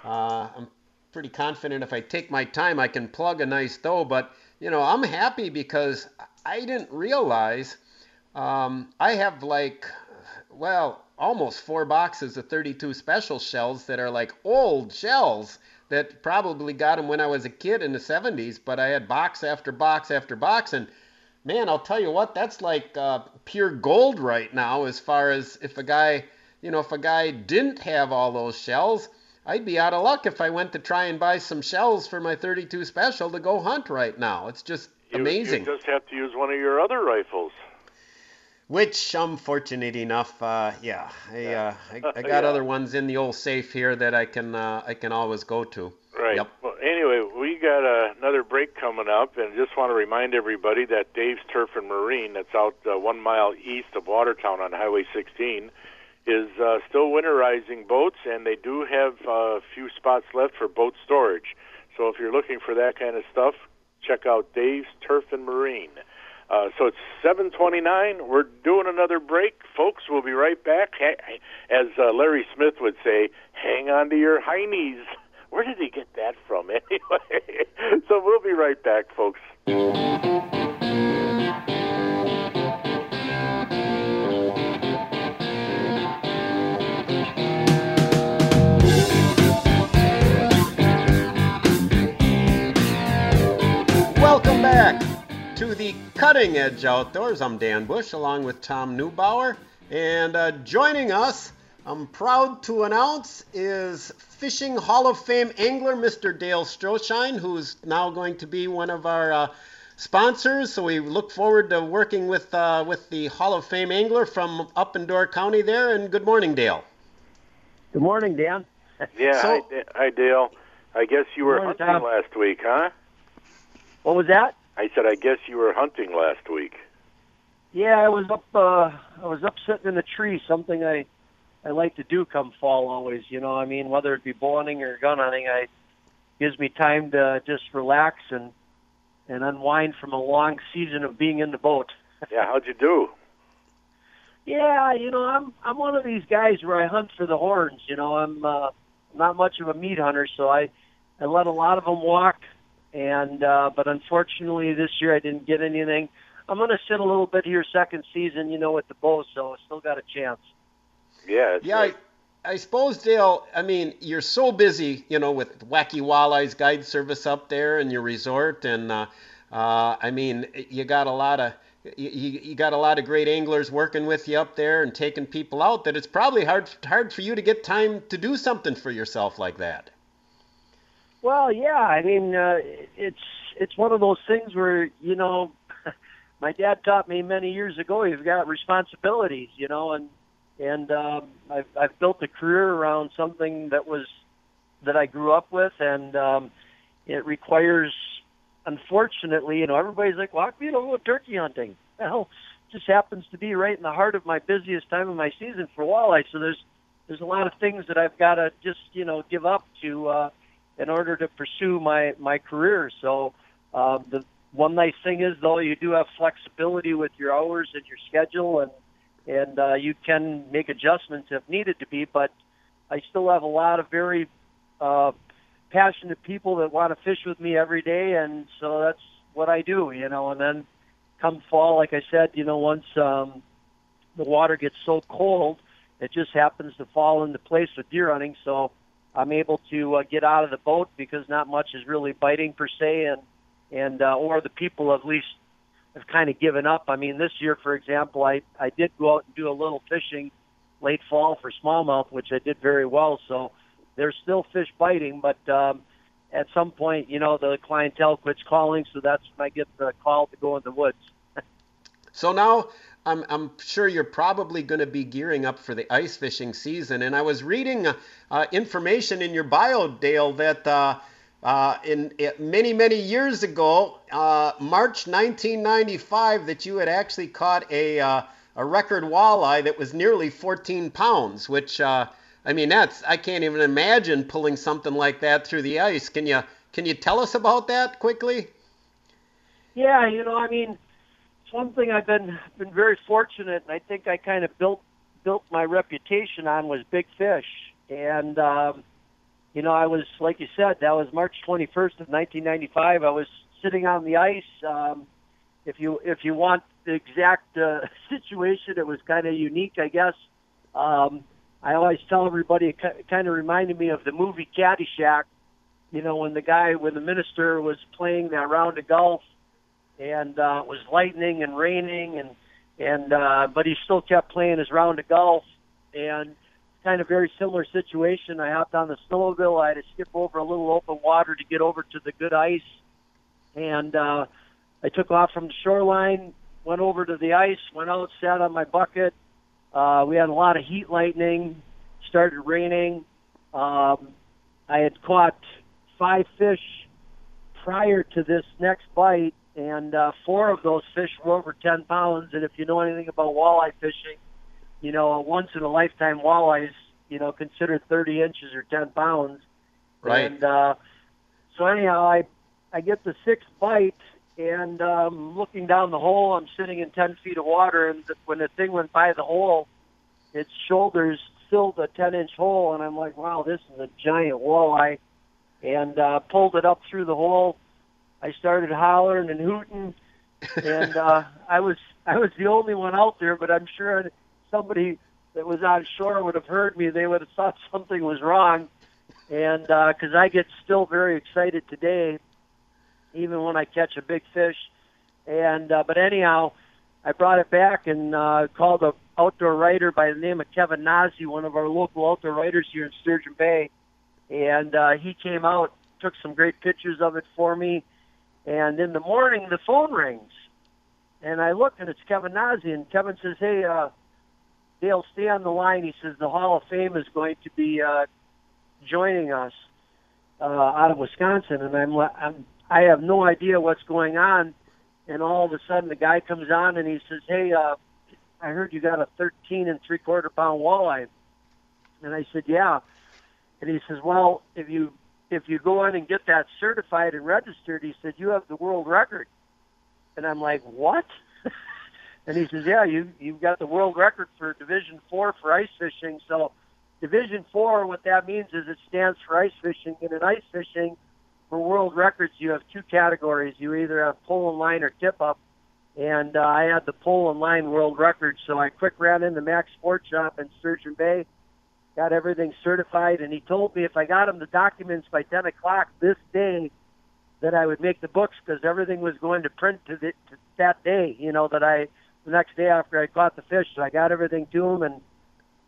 uh, I'm pretty confident if I take my time, I can plug a nice doe. But you know, I'm happy because I didn't realize. Um, I have like, well, almost four boxes of 32 special shells that are like old shells that probably got them when I was a kid in the 70s, but I had box after box after box. And man, I'll tell you what, that's like uh, pure gold right now as far as if a guy, you know, if a guy didn't have all those shells, I'd be out of luck if I went to try and buy some shells for my 32 special to go hunt right now. It's just You, amazing. You just have to use one of your other rifles. Which I'm fortunate enough, uh, yeah, I, uh, I, I got Yeah. other ones in the old safe here that I can uh, I can always go to. Right. Yep. Well, anyway, we got uh, another break coming up, and just want to remind everybody that Dave's Turf and Marine, that's out uh, one mile east of Watertown on Highway 16, is uh, still winterizing boats, and they do have uh, a few spots left for boat storage. So if you're looking for that kind of stuff, check out Dave's Turf and Marine. Uh, so it's 7:29. We're doing another break, folks. We'll be right back. As uh, Larry Smith would say, "Hang on to your heinies." Where did he get that from, anyway? so we'll be right back, folks. Welcome back to the Cutting Edge Outdoors. I'm Dan Bush along with Tom Neubauer, and uh, joining us, I'm proud to announce, is Fishing Hall of Fame angler Mr. Dale Stroschein, who's now going to be one of our uh, sponsors. So we look forward to working with uh, with the Hall of Fame angler from up in Door County there. And good morning, Dale. Good morning, Dan. Yeah, So- hi, hi, Dale. I guess you were Morning, hunting Tom. last week, huh? What was that? I said, I guess you were hunting last week. Yeah, I was up. Uh, I was up sitting in the tree. Something I I like to do come fall. Always, you know. I mean, whether it be bow hunting or gun hunting, I gives me time to just relax and and unwind from a long season of being in the boat. Yeah, how'd you do? Yeah, you know, I'm I'm one of these guys where I hunt for the horns. You know, I'm uh, not much of a meat hunter, so I I let a lot of them walk. And uh, but unfortunately, this year I didn't get anything. I'm going to sit a little bit here second season, you know, with the bow, so I still got a chance. Yeah, it's Yeah, I, I suppose Dale. I mean, you're so busy, you know, with Wacky Walleyes Guide Service up there and your resort, and uh, Uh, I mean, you got a lot of you, you got a lot of great anglers working with you up there and taking people out. That it's probably hard hard for you to get time to do something for yourself like that. Well, yeah. I mean, uh, it's it's one of those things where you know, my dad taught me many years ago. You've got responsibilities, you know, and and um, I've I've built a career around something that was that I grew up with, and um, it requires, unfortunately, you know, everybody's like, "Well, you don't go turkey hunting." Well, it just happens to be right in the heart of my busiest time of my season for walleye. So there's there's a lot of things that I've got to just you know give up to uh, in order to pursue my my career. So uh, the one nice thing is though you do have flexibility with your hours and your schedule, and and uh, you can make adjustments if needed to be. But I still have a lot of very uh, passionate people that want to fish with me every day, and so that's what I do, you know. And then come fall, like I said, you know, once um, the water gets so cold, it just happens to fall into place with deer hunting. So I'm able to uh, get out of the boat because not much is really biting per se, and and uh, or the people at least have kind of given up. I mean, this year, for example, I I did go out and do a little fishing late fall for smallmouth, which I did very well. So there's still fish biting, but um, at some point, you know, the clientele quits calling, so that's when I get the call to go in the woods. So now I'm, I'm sure you're probably going to be gearing up for the ice fishing season. And I was reading uh, information in your bio, Dale, that uh, uh in, in, many, many years ago, uh, March 1995, that you had actually caught a, uh, a record walleye that was nearly 14 pounds, which I mean, that's I can't even imagine pulling something like that through the ice. Can you can you tell us about that quickly? Yeah, you know, I mean, it's one thing I've been been very fortunate, and I think I kind of built built my reputation on was big fish. And um, you know, I was like you said, that was March 21st of 1995. I was sitting on the ice. Um, if you if you want the exact uh, situation, it was kind of unique, I guess. Um, I always tell everybody it kind of reminded me of the movie Caddyshack. You know, when the guy, when the minister was playing that round of golf, and uh, it was lightning and raining, and and uh, but he still kept playing his round of golf, and kind of very similar situation. I hopped on the snowmobile. I had to skip over a little open water to get over to the good ice, and uh, I took off from the shoreline, went over to the ice, went out, sat on my bucket, uh, we had a lot of heat lightning. Started raining. Um, I had caught five fish prior to this next bite, and uh, four of those fish were over 10 pounds. And if you know anything about walleye fishing, you know a once in a lifetime walleye is you know considered 30 inches or 10 pounds. Right. And uh, so anyhow, I I get the sixth bite, and um, looking down the hole, I'm sitting in 10 feet of water, and the, when the thing went by the hole, its shoulders filled a 10 inch hole, and I'm like, wow, this is a giant walleye, and uh, pulled it up through the hole. I started hollering and hooting, and uh, I was I was the only one out there, but I'm sure somebody that was on shore would have heard me. They would have thought something was wrong, and because uh, I get still very excited today even when I catch a big fish. And uh, but anyhow, I brought it back and uh, called a outdoor writer by the name of Kevin Naze, one of our local outdoor writers here in Sturgeon Bay, and uh, he came out, took some great pictures of it for me. And in the morning, the phone rings, and I look, and it's Kevin Naze, and Kevin says, "Hey, uh, Dale, stay on the line." He says the Hall of Fame is going to be uh, joining us uh, out of Wisconsin, and I'm I'm I have no idea what's going on. And all of a sudden, the guy comes on and he says, "Hey, uh, I heard you got a 13 and three quarter pound walleye." And I said, "Yeah." And he says, "Well, if you if you go in and get that certified and registered," he said, "you have the world record." And I'm like, "What?" and he says, "Yeah, you you've got the world record for Division Four for ice fishing." So, Division Four, what that means is it stands for ice fishing, and in ice fishing for world records, you have two categories. You either have pull and line or tip up. And uh, I had the pull and line world record, so I quick ran into Mac's Sport Shop in Sturgeon Bay, got everything certified, and he told me if I got him the documents by 10 o'clock this day, that I would make the books because everything was going to print to, the, to that day. You know that I the next day after I caught the fish, so I got everything to him, and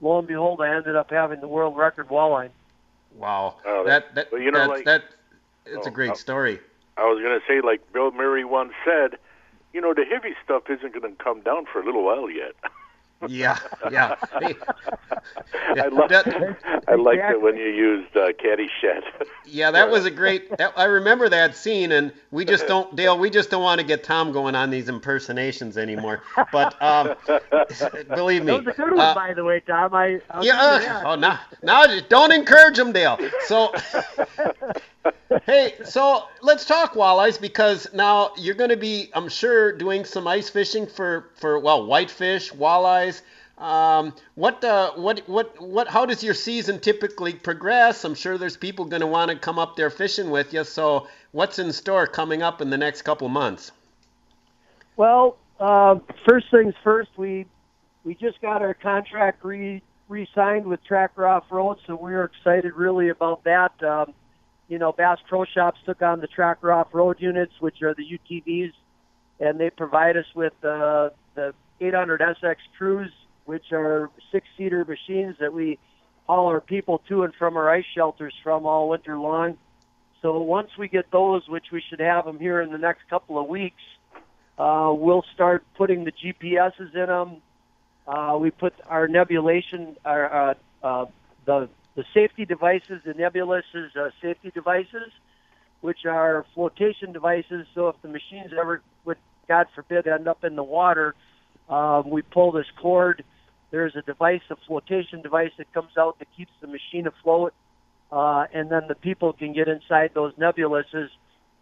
lo and behold, I ended up having the world record walleye. Wow, Oh, that that well, you know, that, like- that it's a Oh, great oh. story. I was going to say, like Bill Murray once said, you know, the heavy stuff isn't going to come down for a little while yet. Yeah, yeah. Hey, I like that- I liked it when you used uh, Caddyshack. Yeah, that was a great. that- I remember that scene, and we just don't, Dale. We just don't want to get Tom going on these impersonations anymore. But um, believe me, That was a good one, uh, by the way, Tom. I I'll yeah. give you that. uh, oh, now, now, just don't encourage him, Dale. So, hey, so let's talk walleyes because now you're going to be, I'm sure, doing some ice fishing for for well, whitefish, walleyes. Um, what uh, what what what? How does your season typically progress? I'm sure there's people going to want to come up there fishing with you. So, what's in store coming up in the next couple months? Well, uh, first things first, we we just got our contract re re-signed with Tracker Off Road, so we're excited really about that. Um, you know, Bass Pro Shops took on the Tracker Off Road units, which are the UTVs, and they provide us with uh, the 800 SX Crews, which are six-seater machines that we haul our people to and from our ice shelters from all winter long. So once we get those, which we should have them here in the next couple of weeks, uh, we'll start putting the GPSs in them. Uh, we put our nebulation, our uh, uh, the the safety devices, the nebulous' uh, safety devices, which are flotation devices. So if the machines ever would, God forbid, end up in the water, um, we pull this cord. There's a device, a flotation device that comes out that keeps the machine afloat, uh, and then the people can get inside those nebuluses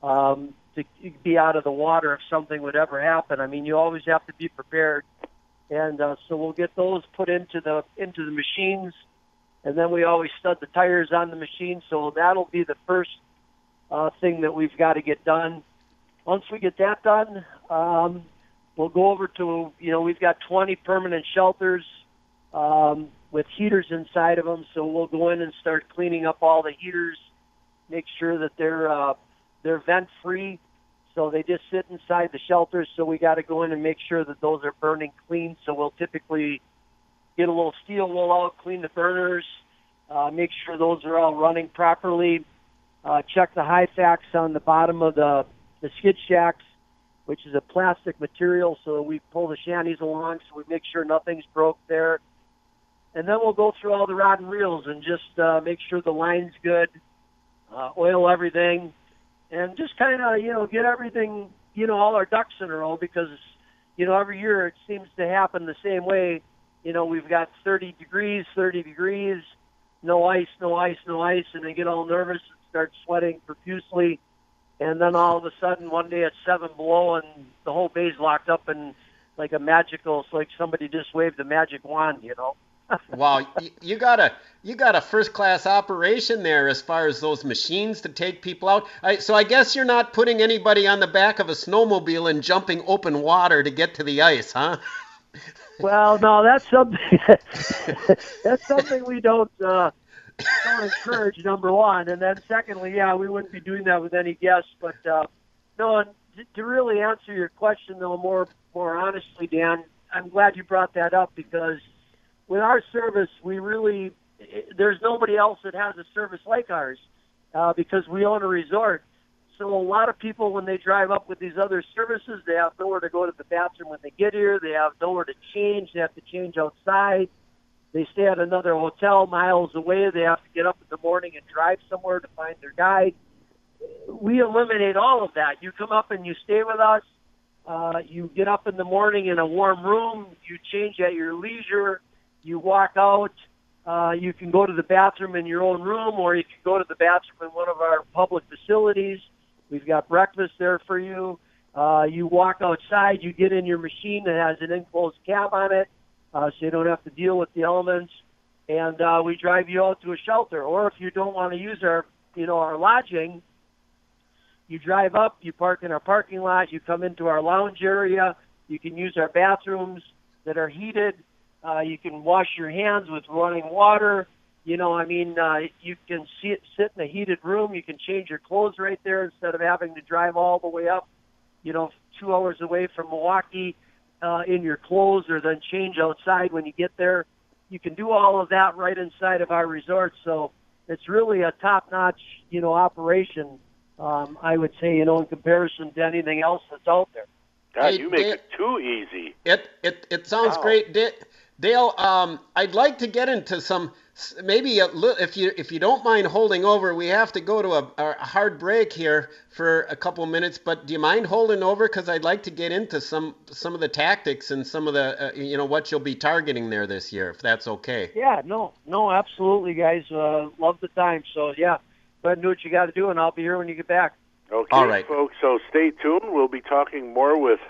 um, to be out of the water if something would ever happen. I mean, you always have to be prepared, and uh, so we'll get those put into the into the machines, and then we always stud the tires on the machine. So that'll be the first uh, thing that we've got to get done. Once we get that done, um, we'll go over to you know we've got 20 permanent shelters um, with heaters inside of them. So we'll go in and start cleaning up all the heaters, make sure that they're uh, they're vent free. So they just sit inside the shelters. So we got to go in and make sure that those are burning clean. So we'll typically get a little steel wool out, clean the burners, uh, make sure those are all running properly. Uh, check the Hyfax on the bottom of the the skid shacks, which is a plastic material. So we pull the shanties along, so we make sure nothing's broke there. And then we'll go through all the rod and reels and just uh, make sure the line's good, uh, oil everything, and just kind of you know get everything you know all our ducks in a row because you know every year it seems to happen the same way. You know we've got 30 degrees, 30 degrees, no ice, no ice, no ice, and they get all nervous and start sweating profusely. And then all of a sudden, one day it's seven below, and the whole bay's locked up in like a magical. It's like somebody just waved a magic wand, you know. wow, you, you got a you got a first class operation there as far as those machines to take people out. I, so I guess you're not putting anybody on the back of a snowmobile and jumping open water to get to the ice, huh? Well, no, that's something. that's something we don't uh, don't encourage. Number one, and then secondly, yeah, we wouldn't be doing that with any guests. But uh, no, and to- really answer your question though, more more honestly, Dan, I'm glad you brought that up because with our service, we really there's nobody else that has a service like ours uh, because we own a resort. So a lot of people, when they drive up with these other services, they have nowhere to go to the bathroom when they get here. They have nowhere to change. They have to change outside. They stay at another hotel miles away. They have to get up in the morning and drive somewhere to find their guide. We eliminate all of that. You come up and you stay with us. Uh, you get up in the morning in a warm room. You change at your leisure. You walk out. Uh, you can go to the bathroom in your own room, or you can go to the bathroom in one of our public facilities. We've got breakfast there for you. Uh, you walk outside. You get in your machine that has an enclosed cab on it, uh, so you don't have to deal with the elements. And uh, we drive you out to a shelter. Or if you don't want to use our, you know, our lodging, you drive up, you park in our parking lot, you come into our lounge area, you can use our bathrooms that are heated, uh, you can wash your hands with running water, You know, I mean, uh, you can see it sit in a heated room. You can change your clothes right there instead of having to drive all the way up, you know, two hours away from Milwaukee uh, in your clothes, or then change outside when you get there. You can do all of that right inside of our resort. So it's really a top-notch, you know, operation. Um, I would say, you know, in comparison to anything else that's out there. God, Hey, you make Dan- it too easy. It it it sounds Wow. great, Da- Dale. Um, I'd like to get into some maybe a li- if you if you don't mind holding over, we have to go to a, a hard break here for a couple minutes. But do you mind holding over? Because I'd like to get into some some of the tactics and some of the uh, you know what you'll be targeting there this year, if that's okay. Yeah, no, no, absolutely, guys. Uh, love the time. So yeah, go ahead and do what you got to do, and I'll be here when you get back. Okay, All right. folks. So stay tuned. We'll be talking more with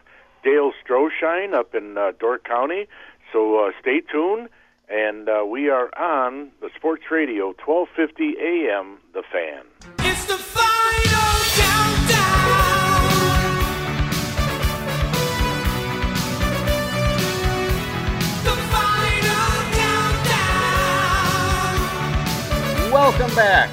Dale Stroschein up in uh, Door County. So uh, stay tuned. And uh, we are on the Sports Radio, 1250 AM, The Fan. It's the final countdown. The final countdown. Welcome back.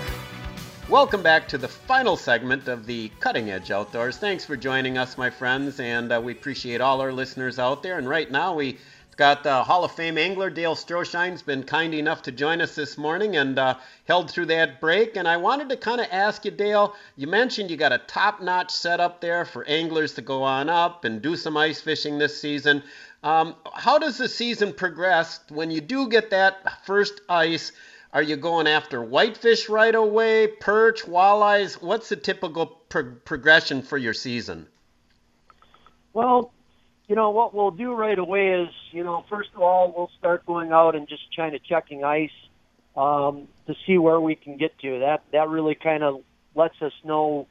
Welcome back to the final segment of the Cutting Edge Outdoors. Thanks for joining us, my friends, and uh, we appreciate all our listeners out there. And right now, we got uh, Hall of Fame angler Dale Stroschein's been kind enough to join us this morning and uh, held through that break. And I wanted to kind of ask you, Dale. You mentioned you got a top-notch setup there for anglers to go on up and do some ice fishing this season. Um, how does the season progress when you do get that first ice? Are you going after whitefish right away, perch, walleyes? What's the typical pro- progression for your season? Well, you know what we'll do right away is, you know, first of all, we'll start going out and just kind of checking ice um, to see where we can get to. That that really kind of lets us know,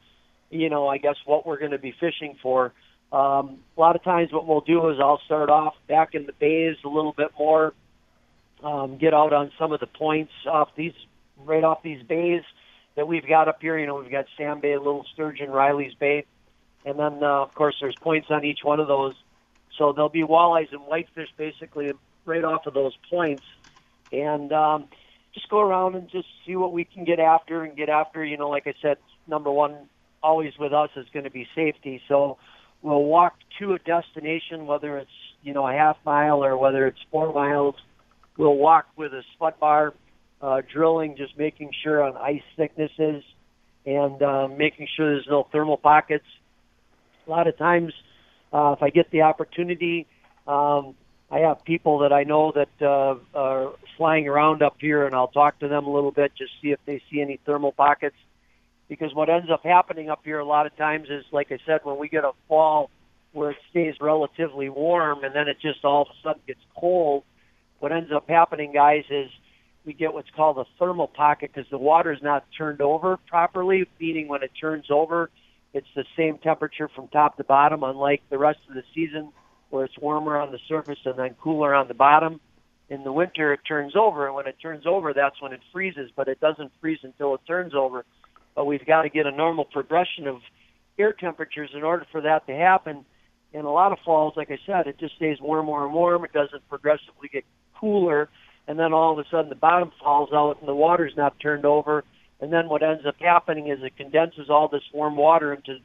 you know, I guess what we're going to be fishing for. Um, a lot of times, what we'll do is I'll start off back in the bays a little bit more, um, get out on some of the points off these right off these bays that we've got up here. You know, we've got Sand Bay, Little Sturgeon, Riley's Bay, and then uh, of course there's points on each one of those. So there'll be walleyes and whitefish basically right off of those points, and um, just go around and just see what we can get after and get after. You know, like I said, number one always with us is going to be safety. So we'll walk to a destination, whether it's you know a half mile or whether it's four miles. We'll walk with a spud bar, uh, drilling, just making sure on ice thicknesses and uh, making sure there's no thermal pockets. A lot of times, uh, if I get the opportunity, um, I have people that I know that uh, are flying around up here, and I'll talk to them a little bit, just see if they see any thermal pockets. Because what ends up happening up here a lot of times is, like I said, when we get a fall where it stays relatively warm, and then it just all of a sudden gets cold. What ends up happening, guys, is we get what's called a thermal pocket because the water is not turned over properly, meaning when it turns over, it's the same temperature from top to bottom, unlike the rest of the season where it's warmer on the surface and then cooler on the bottom. In the winter, it turns over, and when it turns over, that's when it freezes, but it doesn't freeze until it turns over. But we've got to get a normal progression of air temperatures in order for that to happen. In a lot of falls, like I said, it just stays warm, warm, warm. It doesn't progressively get cooler, and then all of a sudden the bottom falls out and the water's not turned over. And then what ends up happening is it condenses all this warm water into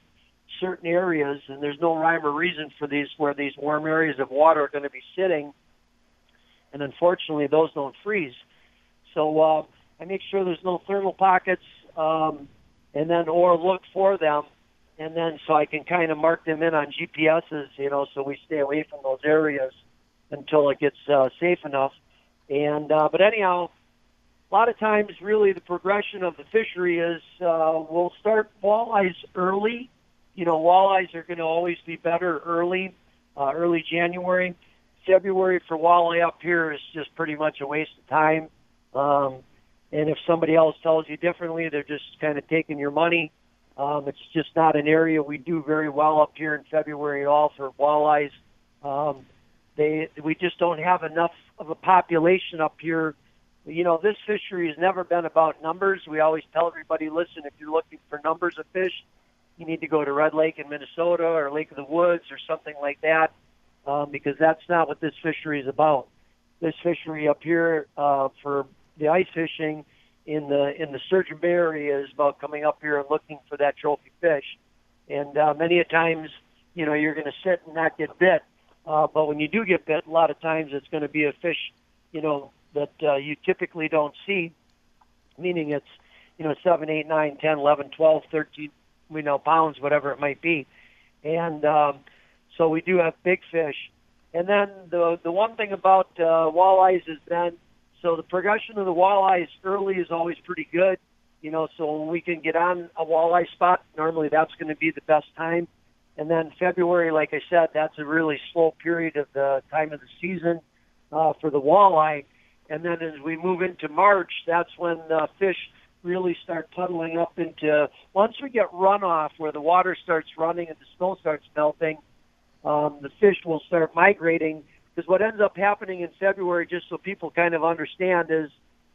certain areas, and there's no rhyme or reason for these where these warm areas of water are going to be sitting. And unfortunately, those don't freeze. So uh, I make sure there's no thermal pockets, um, and then or look for them, and then so I can kind of mark them in on GPSs, you know, so we stay away from those areas until it gets uh, safe enough. And uh, but anyhow, a lot of times, really, the progression of the fishery is uh, we'll start walleyes early. You know, walleyes are going to always be better early, uh, early January. February for walleye up here is just pretty much a waste of time. Um, and if somebody else tells you differently, they're just kind of taking your money. Um, it's just not an area we do very well up here in February at all for walleyes. Um, they we just don't have enough of a population up here. You know, this fishery has never been about numbers. We always tell everybody, listen, if you're looking for numbers of fish, you need to go to Red Lake in Minnesota or Lake of the Woods or something like that, um, because that's not what this fishery is about. This fishery up here, uh, for the ice fishing in the in the Sturgeon Bay area is about coming up here and looking for that trophy fish. And uh, many a times, you know, you're going to sit and not get bit. Uh, but when you do get bit, a lot of times it's going to be a fish, you know, that uh, you typically don't see. Meaning it's, you know, seven, eight, nine, ten, eleven, twelve, thirteen, we know pounds, whatever it might be. And um, so we do have big fish. And then the the one thing about uh, walleyes is then so the progression of the walleyes early is always pretty good. You know, so when we can get on a walleye spot, normally that's going to be the best time. And then February, like I said, that's a really slow period of the time of the season uh, for the walleye. And then as we move into March, that's when the fish really start puddling up into. Once we get runoff, where the water starts running and the snow starts melting, um, the fish will start migrating. Because what ends up happening in February, just so people kind of understand, is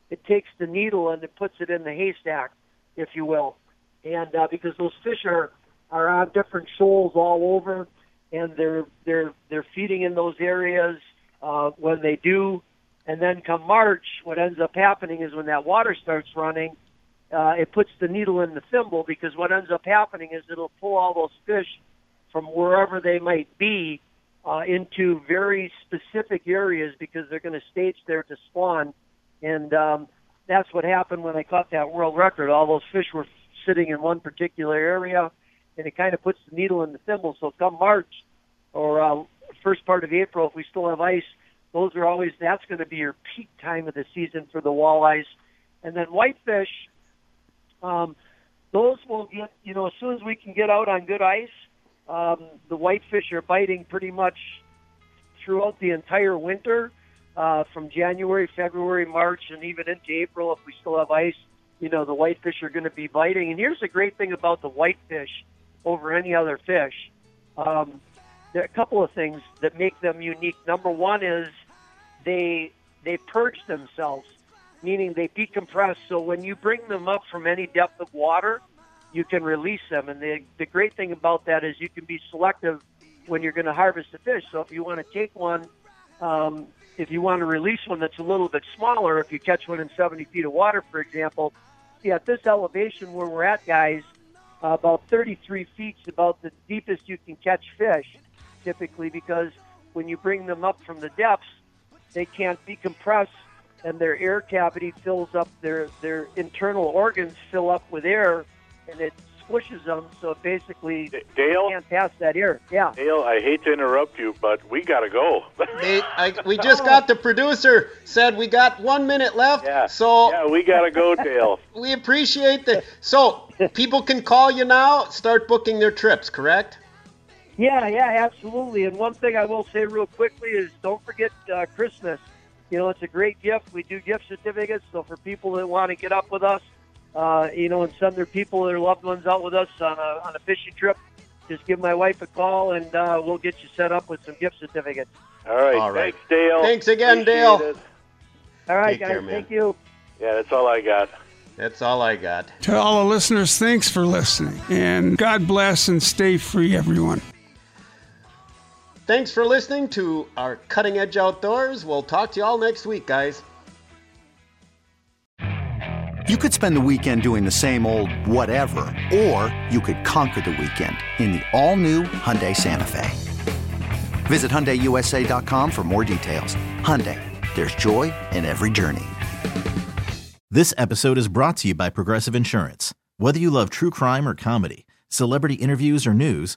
it takes the needle and it puts it in the haystack, if you will. And uh, because those fish are are on different shoals all over, and they're they're they're feeding in those areas uh, when they do. And then come March, what ends up happening is when that water starts running, uh, it puts the needle in the thimble because what ends up happening is it'll pull all those fish from wherever they might be uh, into very specific areas because they're going to stage there to spawn. And um, that's what happened when I caught that world record. All those fish were sitting in one particular area, and it kind of puts the needle in the thimble. So come March or uh, first part of April, if we still have ice, those are always that's going to be your peak time of the season for the walleyes. And then whitefish, um, those will get you know as soon as we can get out on good ice, um, the whitefish are biting pretty much throughout the entire winter, uh, from January, February, March, and even into April if we still have ice. You know the whitefish are going to be biting. And here's the great thing about the whitefish over any other fish. Um, there are a couple of things that make them unique. Number one is they they purge themselves, meaning they decompress. So when you bring them up from any depth of water, you can release them. And the the great thing about that is you can be selective when you're going to harvest the fish. So if you want to take one, um, if you want to release one that's a little bit smaller, if you catch one in 70 feet of water, for example, see at this elevation where we're at, guys, uh, about 33 feet is about the deepest you can catch fish, typically, because when you bring them up from the depths, they can't be compressed, and their air cavity fills up their their internal organs fill up with air, and it squishes them. So basically, Dale? can't pass that air. Yeah. Dale, I hate to interrupt you, but we got to go. They, I, we just got the producer said we got one minute left. Yeah. So yeah, we got to go, Dale. we appreciate that. So people can call you now. Start booking their trips. Correct? Yeah, yeah, absolutely. And one thing I will say real quickly is don't forget uh, Christmas. You know, it's a great gift. We do gift certificates, so for people that want to get up with us, uh, you know, and send their people, their loved ones out with us on a on a fishing trip, just give my wife a call, and uh, we'll get you set up with some gift certificates. All right. All right. Thanks, Dale. Thanks again, Appreciate Dale. it. All right, Take guys, care, thank you. Yeah, that's all I got. That's all I got. To all the listeners, thanks for listening. And God bless and stay free, everyone. Thanks for listening to our Cutting Edge Outdoors. We'll talk to you all next week, guys. You could spend the weekend doing the same old whatever, or you could conquer the weekend in the all-new Hyundai Santa Fe. Visit HyundaiUSA.com for more details. Hyundai, there's joy in every journey. This episode is brought to you by Progressive Insurance. Whether you love true crime or comedy, celebrity interviews or news,